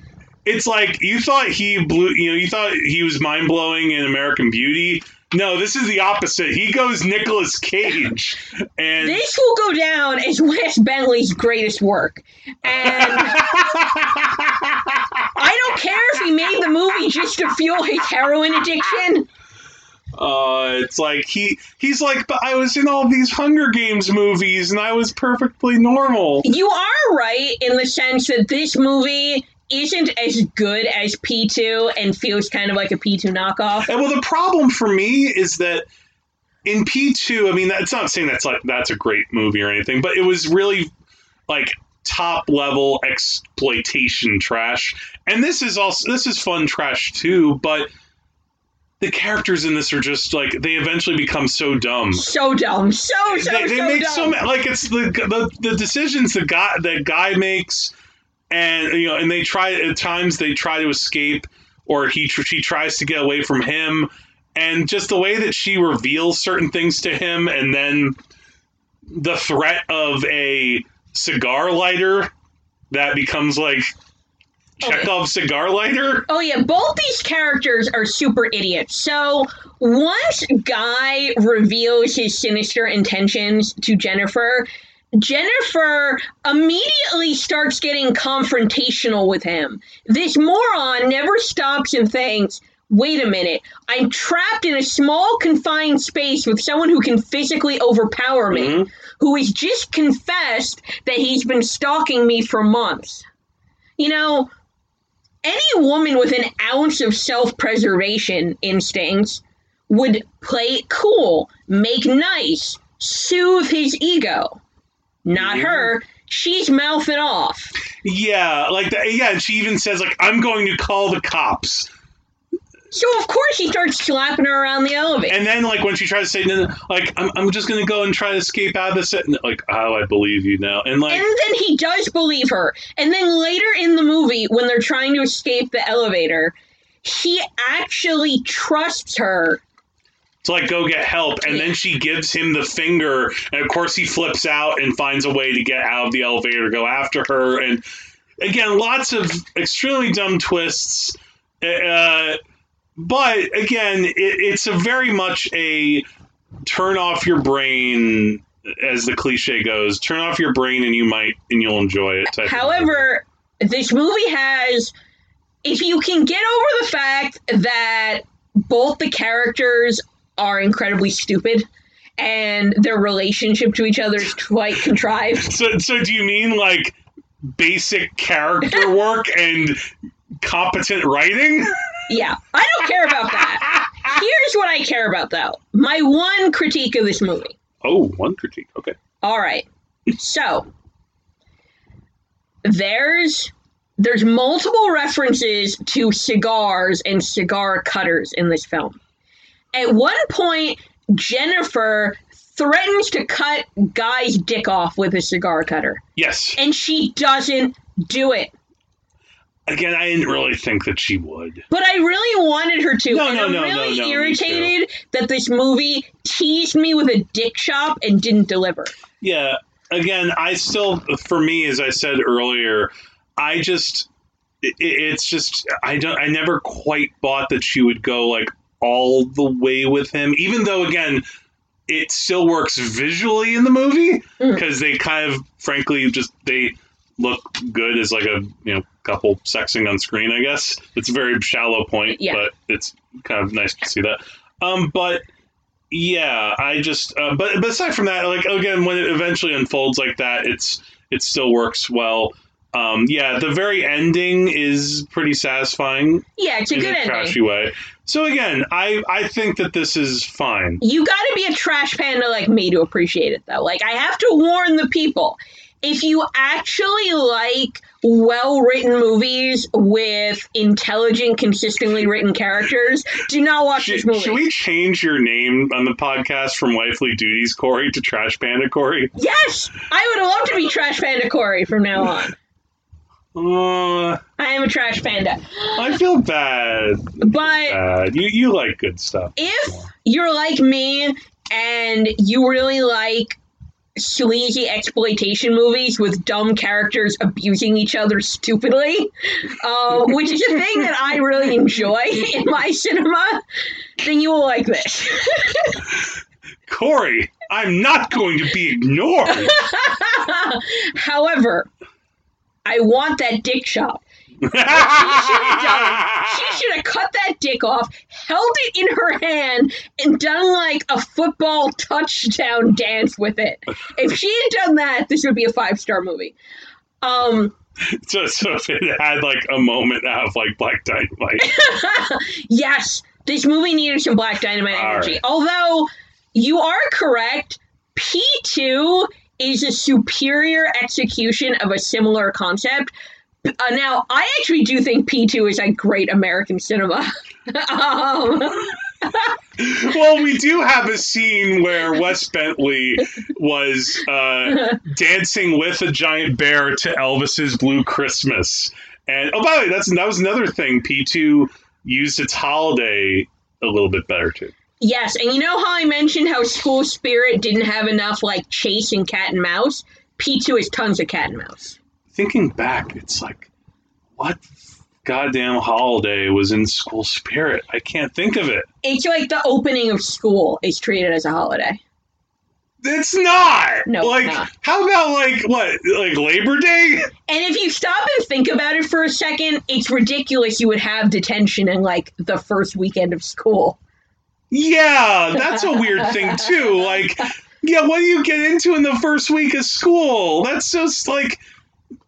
it's like you thought he blew. You know, you thought he was mind blowing in American Beauty. No, this is the opposite. He goes Nicolas Cage, and This will go down as Wes Bentley's greatest work. And *laughs* I don't care if he made the movie just to fuel his heroin addiction. Uh, it's like he he's like, but I was in all these Hunger Games movies and I was perfectly normal. You are right in the sense that this movie isn't as good as P2 and feels kind of like a P2 knockoff. And well, the problem for me is that in P two, I mean, that's not saying that's like that's a great movie or anything, but it was really like top level exploitation trash. And this is also this is fun trash too, but the characters in this are just like they eventually become so dumb. So dumb. So, so, they, they so make dumb. so like it's the, the the decisions the guy that guy makes, and you know, and they try at times they try to escape, or he she tries to get away from him, and just the way that she reveals certain things to him, and then the threat of a cigar lighter that becomes like Chekhov's oh. cigar lighter. Oh yeah, both these characters are super idiots. So once Guy reveals his sinister intentions to Jennifer, Jennifer immediately starts getting confrontational with him. This moron never stops and thinks, wait a minute, I'm trapped in a small confined space with someone who can physically overpower me, Mhm. who has just confessed that he's been stalking me for months. You know, any woman with an ounce of self preservation instincts would play it cool, make nice, soothe his ego. Not her. She's mouthing off. Yeah, like that. Yeah, and she even says like, "I'm going to call the cops." So of course he starts slapping her around the elevator. And then, like when she tries to say, "Like I'm, I'm just gonna go and try to escape out of this," and, like, "Oh, I believe you now," and like, And then he does believe her. And then later in the movie, when they're trying to escape the elevator, he actually trusts her. To like go get help, and then she gives him the finger, and of course he flips out and finds a way to get out of the elevator to go after her, and again, lots of extremely dumb twists. Uh, but again, it, it's a very much a turn off your brain, as the cliche goes. Turn off your brain, and you might, and you'll enjoy it. However, this movie has, if you can get over the fact that both the characters are incredibly stupid and their relationship to each other is quite contrived. So, so do you mean like basic character *laughs* work and competent writing? Yeah, I don't care about that. *laughs* Here's what I care about, though. My one critique of this movie. Oh, one critique. Okay. All right. So there's there's multiple references to cigars and cigar cutters in this film. At one point, Jennifer threatens to cut Guy's dick off with a cigar cutter, Yes. and she doesn't do it. Again, I didn't really think that she would. But I really wanted her to. No, and no, I'm no, no, really no, me irritated that this movie teased me with a dick shop and didn't deliver. Yeah. Again, I still, for me, as I said earlier, I just, it, it's just, I don't, I never quite bought that she would go like all the way with him, even though, again, it still works visually in the movie Mm. because they kind of, frankly, just, they look good as like a, you know, couple sexing on screen, I guess. It's a very shallow point, Yeah. but it's kind of nice to see that. Um, but yeah, I just, uh, but, but aside from that, like again, when it eventually unfolds like that, it's it still works well. Um, yeah, the very ending is pretty satisfying Yeah, it's a in good a ending. trashy way. So again, I I think that this is fine. You gotta be a trash panda like me to appreciate it, though. Like, I have to warn the people. If you actually like well written movies with intelligent, consistently written characters, do not watch this Should, movie. should we change your name on the podcast from Wifely Duties Korey to Trash Panda Korey? yes! I would love to be Trash Panda Korey from now on. Uh, I am a trash panda. I feel bad. But Bad. You you like good stuff. if you're like me and you really like sleazy exploitation movies with dumb characters abusing each other stupidly, uh, *laughs* which is a thing that I really enjoy in my cinema, then you will like this. *laughs* Korey, I'm not going to be ignored. *laughs* However, I want that dick shot. *laughs* She should have done. She should have cut that dick off, held it in her hand, and done like a football touchdown dance with it. If she had done that, this would be a five star movie. Um, *laughs* so, so if it had like a moment out of like Black Dynamite. *laughs* yes, this movie needed some Black Dynamite All energy. right. Although you are correct, P two is a superior execution of a similar concept. Uh, now, I actually do think P two is a great American cinema. *laughs* um, well, we do have a scene where Wes Bentley was uh, dancing with a giant bear to Elvis's Blue Christmas. And oh, by the way, that's that was another thing. P two used its holiday a little bit better too. Yes, and you know how I mentioned how School Spirit didn't have enough like chase and cat and mouse. P two is tons of cat and mouse. Thinking back, it's like, what goddamn holiday was in School Spirit? I can't think of it. It's like the opening of school is treated as a holiday. It's not. No, like not. how about like what like Labor Day? And if you stop and think about it for a second, it's ridiculous you would have detention in like the first weekend of school. Yeah, that's a weird thing too. Like, yeah, what do you get into in the first week of school? That's just like,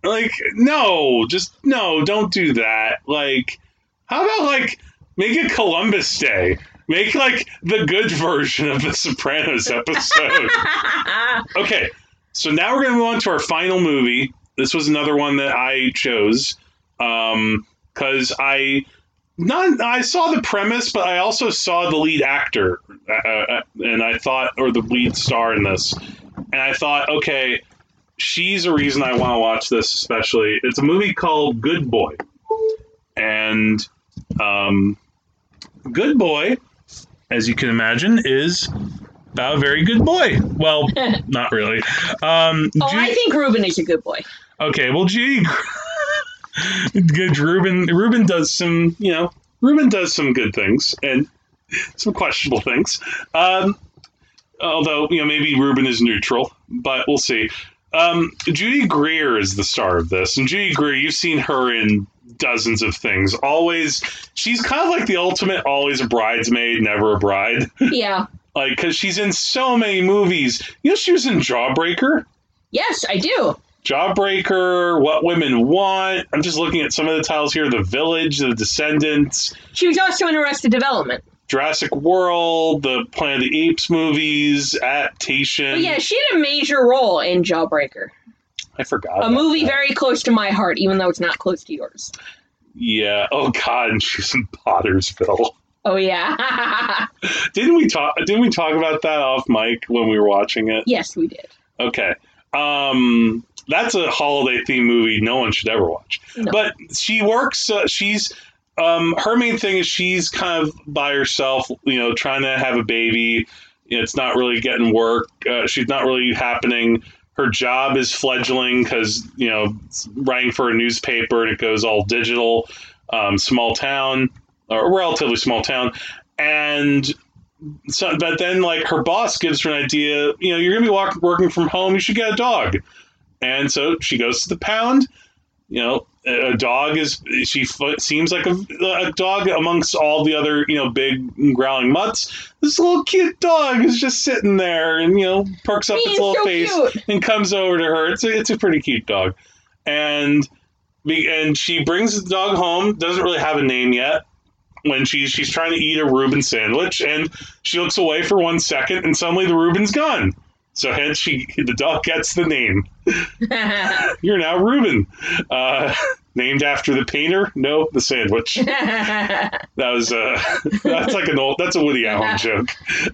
like no, just no, don't do that. Like, how about like make it Columbus Day? Make like the good version of the Sopranos episode. *laughs* okay, so now we're gonna move on to our final movie. This was another one that I chose um, because I not I saw the premise, but I also saw the lead actor, uh, uh, and I thought, or the lead star in this, and I thought, okay, she's a reason I want to watch this. Especially, it's a movie called Good Boy, and um, Good Boy, as you can imagine, is about a very good boy. Well, *laughs* not really. Um, Oh, Judy- I think Ruben is a good boy. Okay, well, Judy, good. Ruben, Ruben does some, you know, Ruben does some good things and some questionable things. Um, although, you know, maybe Ruben is neutral, but we'll see. Um, Judy Greer is the star of this, and Judy Greer, you've seen her in dozens of things. Always, she's kind of like the ultimate, always a bridesmaid, never a bride. Yeah. like, because she's in so many movies. You know, she was in Jawbreaker. Yes, I do. Jawbreaker, What Women Want. I'm just looking at some of the titles here The Village, The Descendants, She was also in Arrested Development. Jurassic World, the Planet of the Apes movies, adaptation. But yeah, she had a major role in Jawbreaker, I forgot. a movie that. very close to my heart, even though it's not close to yours. Yeah. Oh, God. And she's in Pottersville. Oh yeah. *laughs* Didn't we talk? Didn't we talk about that off mic when we were watching it? yes, we did. Okay. Um, that's a holiday theme movie no one should ever watch. No. But she works. Uh, she's um, her main thing is she's kind of by herself. You know, trying to have a baby. You know, it's not really getting work. Uh, she's not really happening. Her job is fledgling because you know writing for a newspaper and it goes all digital. Um, small town or relatively small town, and so, but then like her boss gives her an idea. You know, you're gonna be walk, working from home. You should get a dog. And so she goes to the pound. You know, a dog is she seems like a, a dog amongst all the other you know big growling mutts. This little cute dog is just sitting there and you know perks up its little so face cute. and comes over to her. It's a, it's a pretty cute dog, and be- and she brings the dog home. Doesn't really have a name yet. When she's she's trying to eat a Reuben sandwich, and she looks away for one second, and suddenly the Reuben's gone. So hence she the dog gets the name. *laughs* You're now Reuben, uh, named after the painter. No, the sandwich. *laughs* That was uh, *laughs* that's like an old that's a Woody Allen joke.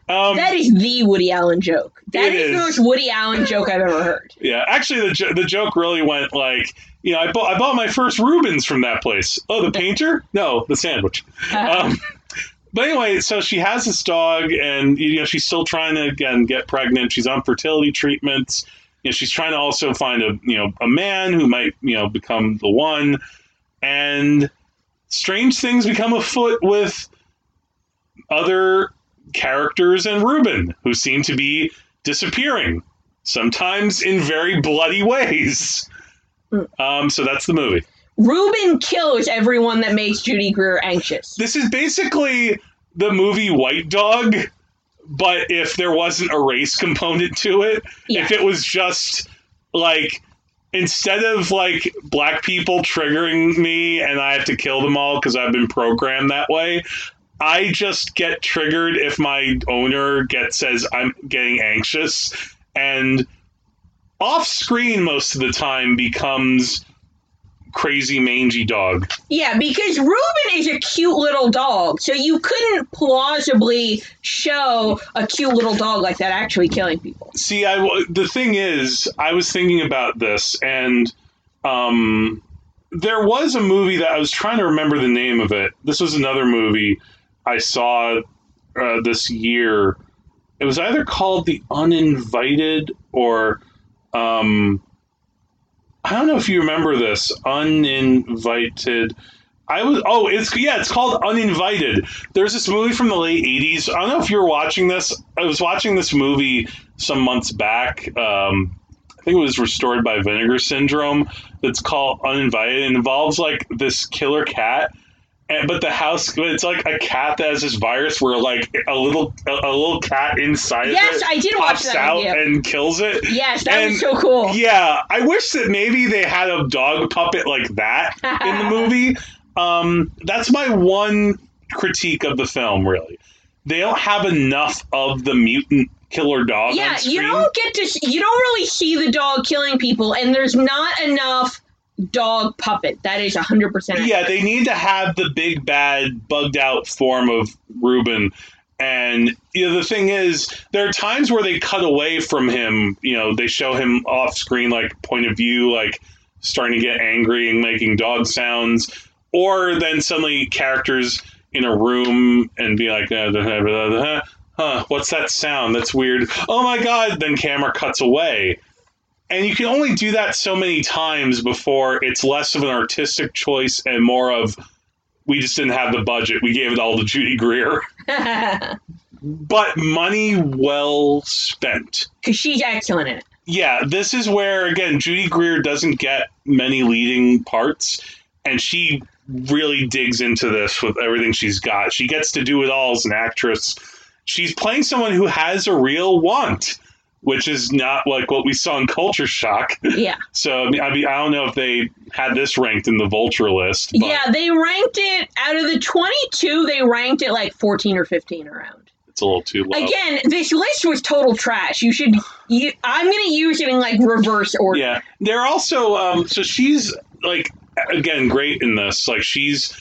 Um, that is the Woody Allen joke. That is, is, the most Woody Allen joke I've ever heard. Yeah, actually, the the joke really went like, you know, I bought I bought my first Rubens from that place. Oh, the painter? No, the sandwich. Um, but anyway, so she has this dog, and you know she's still trying to again get pregnant. She's on fertility treatments. You know, she's trying to also find a you know a man who might you know become the one, and strange things become afoot with other characters and Ruben, who seem to be disappearing, sometimes in very bloody ways. Um, so that's the movie. Ruben kills everyone that makes Judy Greer anxious. This is basically the movie White Dog, but if there wasn't a race component to it, Yeah. if it was just like instead of like black people triggering me and I have to kill them all because I've been programmed that way, I just get triggered if my owner gets says I'm getting anxious and off screen most of the time becomes crazy mangy dog. Yeah, because Ruben is a cute little dog, so you couldn't plausibly show a cute little dog like that actually killing people. See, I the thing is, I was thinking about this, and um, there was a movie that I was trying to remember the name of it. This was another movie I saw uh, this year. It was either called The Uninvited or um, I don't know if you remember this Uninvited. I was oh it's yeah it's called Uninvited. There's this movie from the late '80s. I don't know if you're watching this. I was watching this movie some months back. Um, I think it was restored by Vinegar Syndrome. That's called Uninvited. It involves like this killer cat. And, but the house, it's like a cat that has this virus where like a little a, a little cat inside Yes, of it I did watch that out video. and kills it. Yes, that And- was so cool. Yeah, I wish that maybe they had a dog puppet like that in the movie. *laughs* Um, that's my one critique of the film. Really, they don't have enough of the mutant killer dog. Yeah, you don't get to, you don't really see the dog killing people, and there's not enough dog puppet. That is 100%. Yeah, they need to have the big bad bugged out form of Ruben. And you know, the thing is, there are times where they cut away from him. You know, they show him off screen, like point of view, like starting to get angry and making dog sounds, or then suddenly characters in a room and be like, uh, "Huh, what's that sound? That's weird." Oh my god! Then camera cuts away. And you can only do that so many times before it's less of an artistic choice and more of we just didn't have the budget. We gave it all to Judy Greer. *laughs* But money well spent. Because she's excellent in it. Yeah, this is where again Judy Greer doesn't get many leading parts and she really digs into this with everything she's got. She gets to do it all as an actress. She's playing someone who has a real want, which is not like what we saw in Culture Shock. Yeah. *laughs* So I mean, I don't know if they had this ranked in the Vulture list. But Yeah, they ranked it, out of the 22, they ranked it like 14 or 15 around. it's a little too low. Again, this list was total trash. You should, you, I'm going to use it in like reverse order. Yeah, they're also um, so she's like again great in this. Like she's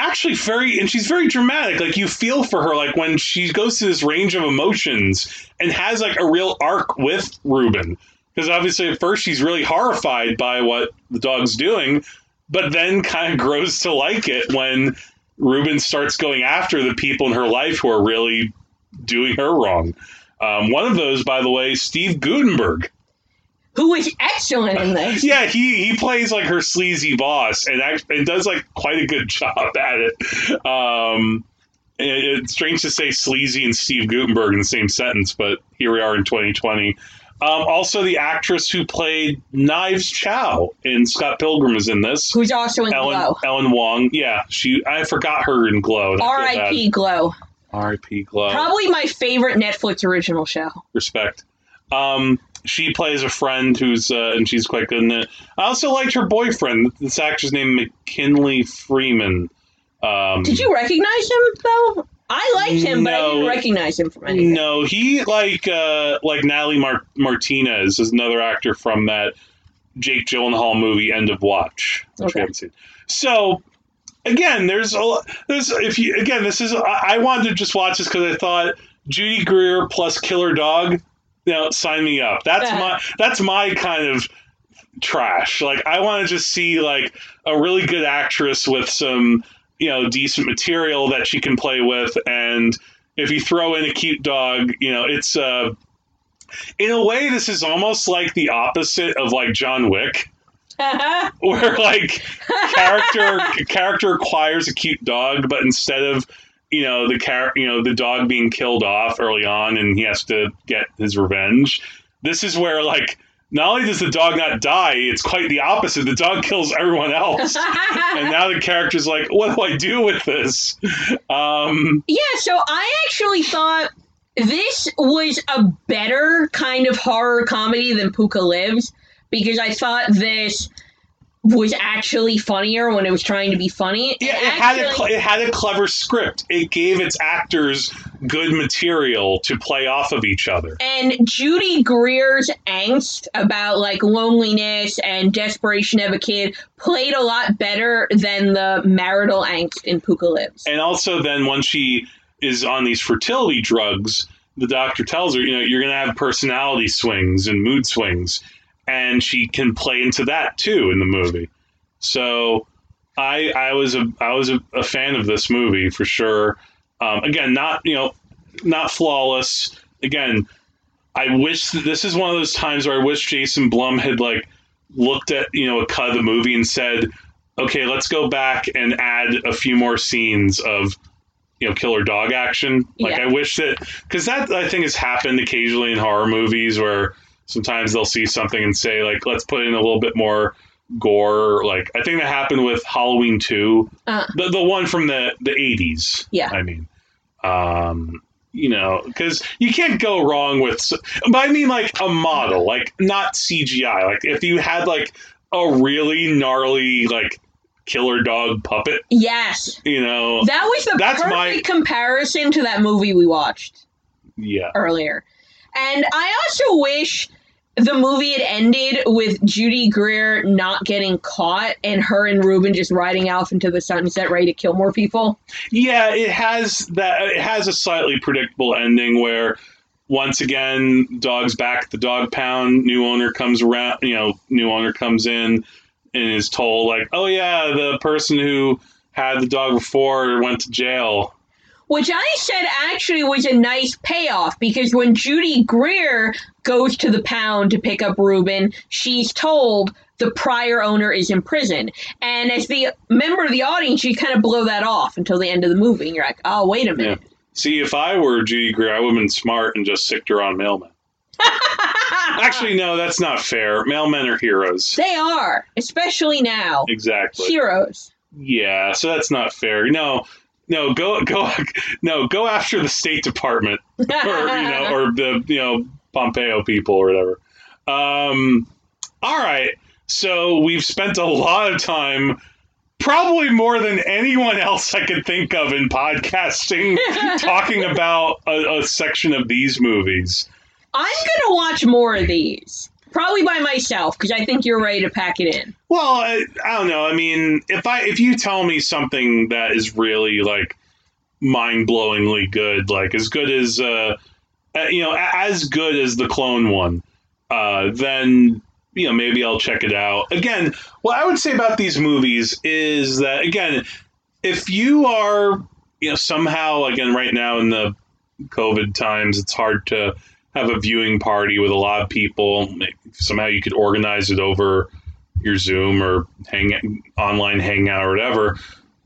actually very and she's very dramatic. Like you feel for her. Like when she goes through this range of emotions and has like a real arc with Ruben. Because obviously at first she's really horrified by what the dog's doing, but then kind of *laughs* grows to like it when Ruben starts going after the people in her life who are really doing her wrong. Um, one of those, by the way, Steve Guttenberg. Who is excellent in this. *laughs* Yeah, he, he plays like her sleazy boss and act, and does like quite a good *laughs* job at it. Um, it- it's strange to say sleazy and Steve Guttenberg in the same sentence, but here we are in 2020. Um, also, the actress who played Knives Chow in Scott Pilgrim is in this. Who's also in Ellen Glow. Ellen Wong. Yeah, she. I forgot her in Glow. and I feel bad. R.I.P. Glow. R.I.P. Glow. Probably my favorite Netflix original show. respect. Um, she plays a friend who's uh, and she's quite good in it. I also liked her boyfriend. This actor's named McKinley Freeman. Um, Did you recognize him though? I liked him, but I didn't recognize him from anything. No, he like uh, like Natalie Mar- Martinez is another actor from that Jake Gyllenhaal movie End of Watch, which Okay. we haven't seen. So again, there's a there's if you again this is I, I wanted to just watch this because I thought Judy Greer plus Killer Dog, know, sign me up. That's my that's my kind of trash. Like I want to just see like a really good actress with some you know decent material that she can play with, and if you throw in a cute dog, you know it's uh, in a way this is almost like the opposite of like John Wick, *laughs* where like character character acquires a cute dog, but instead of you know the car you know the dog being killed off early on and he has to get his revenge. This is where like not only does the dog not die it's quite the opposite. The dog kills everyone else. *laughs* And now the character's like what do i do with this? Um Yeah, so I actually thought this was a better kind of horror comedy than Pooka Lives because I thought this was actually funnier when it was trying to be funny. yeah And it had a cl- it had a clever script it gave its actors good material to play off of each other and Judy Greer's angst about like loneliness and desperation of a kid played a lot better than the marital angst in Pooka Lives. and also then when she is on these fertility drugs the doctor tells her you know you're going to have personality swings and mood swings and she can play into that too in the movie. So i i was a i was a, a fan of this movie for sure. Um, again not you know not flawless. Again i wish that this is one of those times where i wish jason blum had like looked at you know a cut of the movie and said okay let's go back and add a few more scenes of you know killer dog action. Like Yeah. i wish that because that i think has happened occasionally in horror movies where sometimes they'll see something and say like let's put in a little bit more gore like i think that happened with halloween 2 Uh. the, the one from the the 80s Yeah. i mean um you know because you can't go wrong with but i mean like a model like not cgi like if you had like a really gnarly like killer dog puppet Yes. you know That was the That's perfect my- comparison to that movie we watched yeah earlier. And I also wish the movie had ended with Judy Greer not getting caught and her and Ruben just riding off into the sunset ready to kill more people. Yeah, it has that. It has a slightly predictable ending where, once again, dog's back at the dog pound. New owner comes around. You know, new owner comes in and is told like, "Oh yeah, the person who had the dog before went to jail." Which I said actually was a nice payoff because when Judy Greer goes to the pound to pick up Ruben, she's told the prior owner is in prison. And as the member of the audience, you kind of blow that off until the end of the movie. And you're like, oh, wait a minute. See, if I were Judy Greer, I would have been smart and just sicked her on mailmen. *laughs* Actually, no, that's not fair. Mailmen are heroes. they are, especially now. Exactly. Heroes. Yeah, so that's not fair. No, no, go go no, go after the State Department or you know, or the you know Pompeo people or whatever. Um, all right, so we've spent a lot of time, probably more than anyone else I could think of in podcasting, *laughs* talking about a, a section of these movies. I'm going to watch more of these. Probably by myself because I think you're ready to pack it in. Well, I, I don't know. I mean, if I if you tell me something that is really like mind blowingly good, like as good as uh, you know, as good as the clone one, uh, then you know maybe I'll check it out. Again, what I would say about these movies is that again, if you are you know somehow again right now in the COVID times, it's hard to have a viewing party with a lot of people. Somehow you could organize it over your Zoom or hang online hangout or whatever.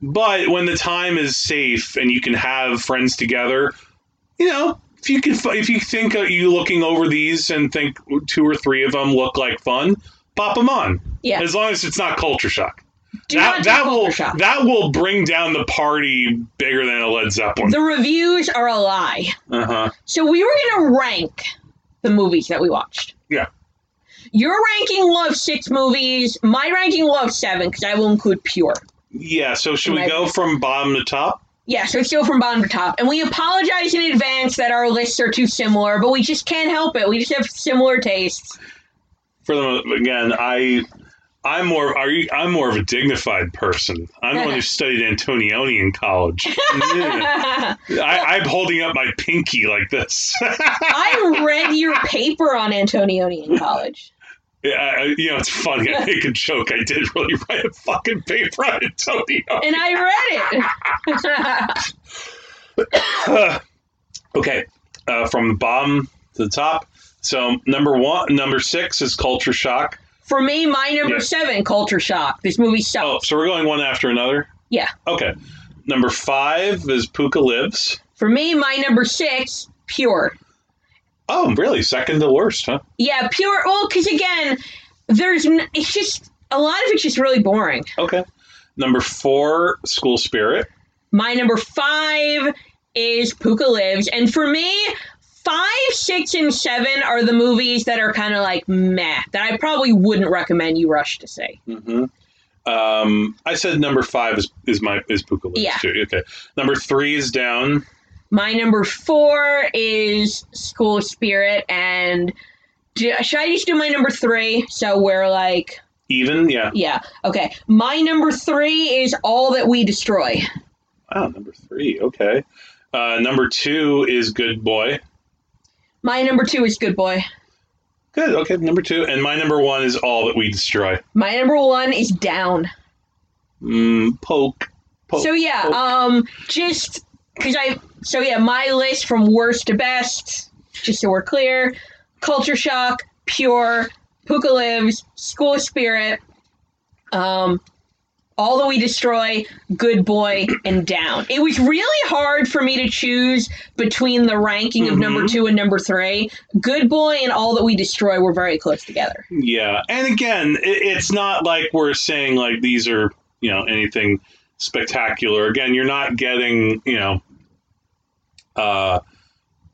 But when the time is safe and you can have friends together, you know, if you can, if you think uh, you looking over these and think two or three of them look like fun, pop them on. Yeah. As long as it's not culture shock. Do that that will that will bring down the party bigger than a Led Zeppelin. The reviews are a lie. Uh huh. So we were going to rank the movies that we watched. Yeah. Your ranking will have six movies. My ranking will have seven because I will include Pure. Yeah. So should we go from bottom to top? Yeah, so it's still from bottom to top. And we apologize in advance that our lists are too similar, but we just can't help it. We just have similar tastes. for them again i i'm more are you i'm more of a dignified person i'm the one who *laughs* studied antonioni in college Yeah. *laughs* I, i'm holding up my pinky like this *laughs* I read your paper on Antonioni in college. Yeah, I- you know, it's funny. I make a joke. I did really write a fucking paper on Antonio. And I read it. okay, uh, from the bottom to the top. So number one, number six is Culture Shock. For me, my number Yeah. seven, Culture Shock. This movie oh, sucks. Oh, so we're going one after another. Yeah. Okay. Number five is Pooka Lives. For me, my number six, Pure. Oh, really? Second to worst, huh? Yeah, Pure. Well, because again, there's n- it's just a lot of it's just really boring. Okay. Number four, School Spirit. My number five is Pooka Lives, and for me, five, six, and seven are the movies that are kind of like meh that I probably wouldn't recommend you rush to see. Mm-hmm. Um, I said number five is, is my is Pooka Yeah. too. Okay. Number three is Down. My number four is School Spirit, and do, should I just do my number three? So we're like, Even, yeah. yeah, okay. My number three is All That We Destroy. Wow, number three. Okay. Uh, number two is Good Boy. My number two is Good Boy. Good. Okay. Number two, and my number one is All That We Destroy. My number one is Down. Mm, poke. Poke. So yeah, poke. um, just because I so yeah, my list from worst to best, just so we're clear: Culture Shock, Pure, Pooka Lives, School Spirit, um, All That We Destroy, Good Boy, and Down. It was really hard for me to choose between the ranking of number Mhm. two and number three. Good Boy and All That We Destroy were very close together. Yeah, and again, it, it's not like we're saying like these are you know anything spectacular. Again, you're not getting you know, uh,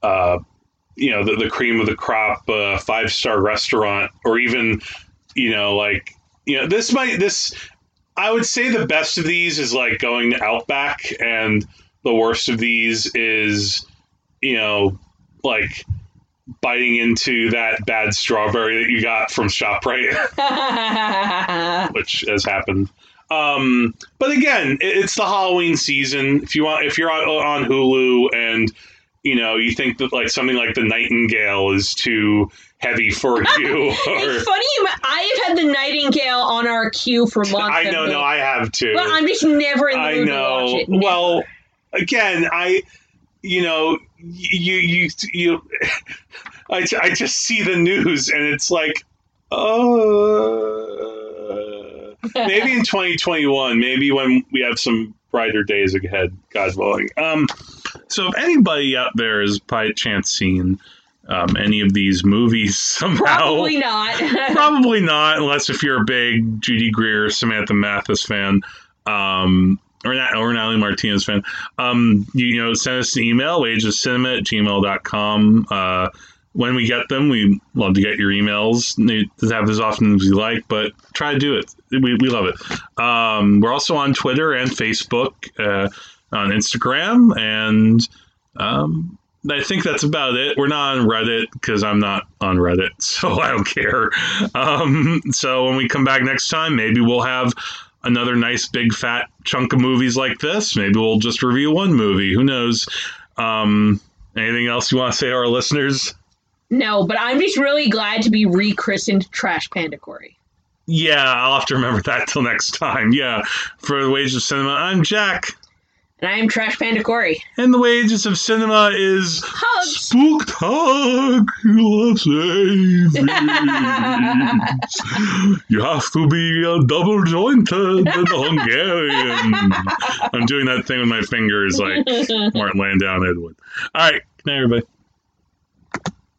uh, you know the, the cream of the crop uh, five star restaurant or even you know like you know this might this I would say the best of these is like going to Outback, and the worst of these is you know like biting into that bad strawberry that you got from Shoprite, *laughs* which has happened. Um, but again, it, it's the Halloween season. If you want, if you're on, on Hulu and you know you think that like something like the Nightingale is too heavy for *laughs* you, It's funny. I have had the Nightingale on our queue for *laughs* months. I know, no, I have too. But I'm just never in the I mood to watch know. it. Never. Well, again, I, you know, you you you, *laughs* I, I just see the news and it's like, oh, maybe in 2021, maybe when we have some brighter days ahead, God willing. Um, so if anybody out there has by chance seen um, any of these movies *laughs* somehow, probably not. *laughs* Probably not, unless if you're a big Judy Greer, Samantha Mathis fan, um, or not, or Natalie Martinez fan. Um, you, you know, send us an email, wagescinema at gmail.com. Uh, when we get them, we love to get your emails. They have as often as you like, but try to do it. We, we love it. Um, we're also on Twitter and Facebook, uh, on Instagram, and um, I think that's about it. We're not on Reddit because I'm not on Reddit, *laughs* so I don't care. Um, so when we come back next time, maybe we'll have another nice big fat chunk of movies like this. Maybe we'll just review one movie. Who knows? Um, anything else you want to say to our listeners? no, but I'm just really glad to be rechristened Trash Panda Korey. Yeah, I'll have to remember that till next time. Yeah, for the wages of cinema, I'm Jack, And I am Trash Panda Korey. and the wages of cinema is Hugs! Spooktacular savings. *laughs* you have to be a double jointed and Hungarian. I'm doing that thing with my fingers like *laughs* Martin Landau and Edward. All right, good night, everybody.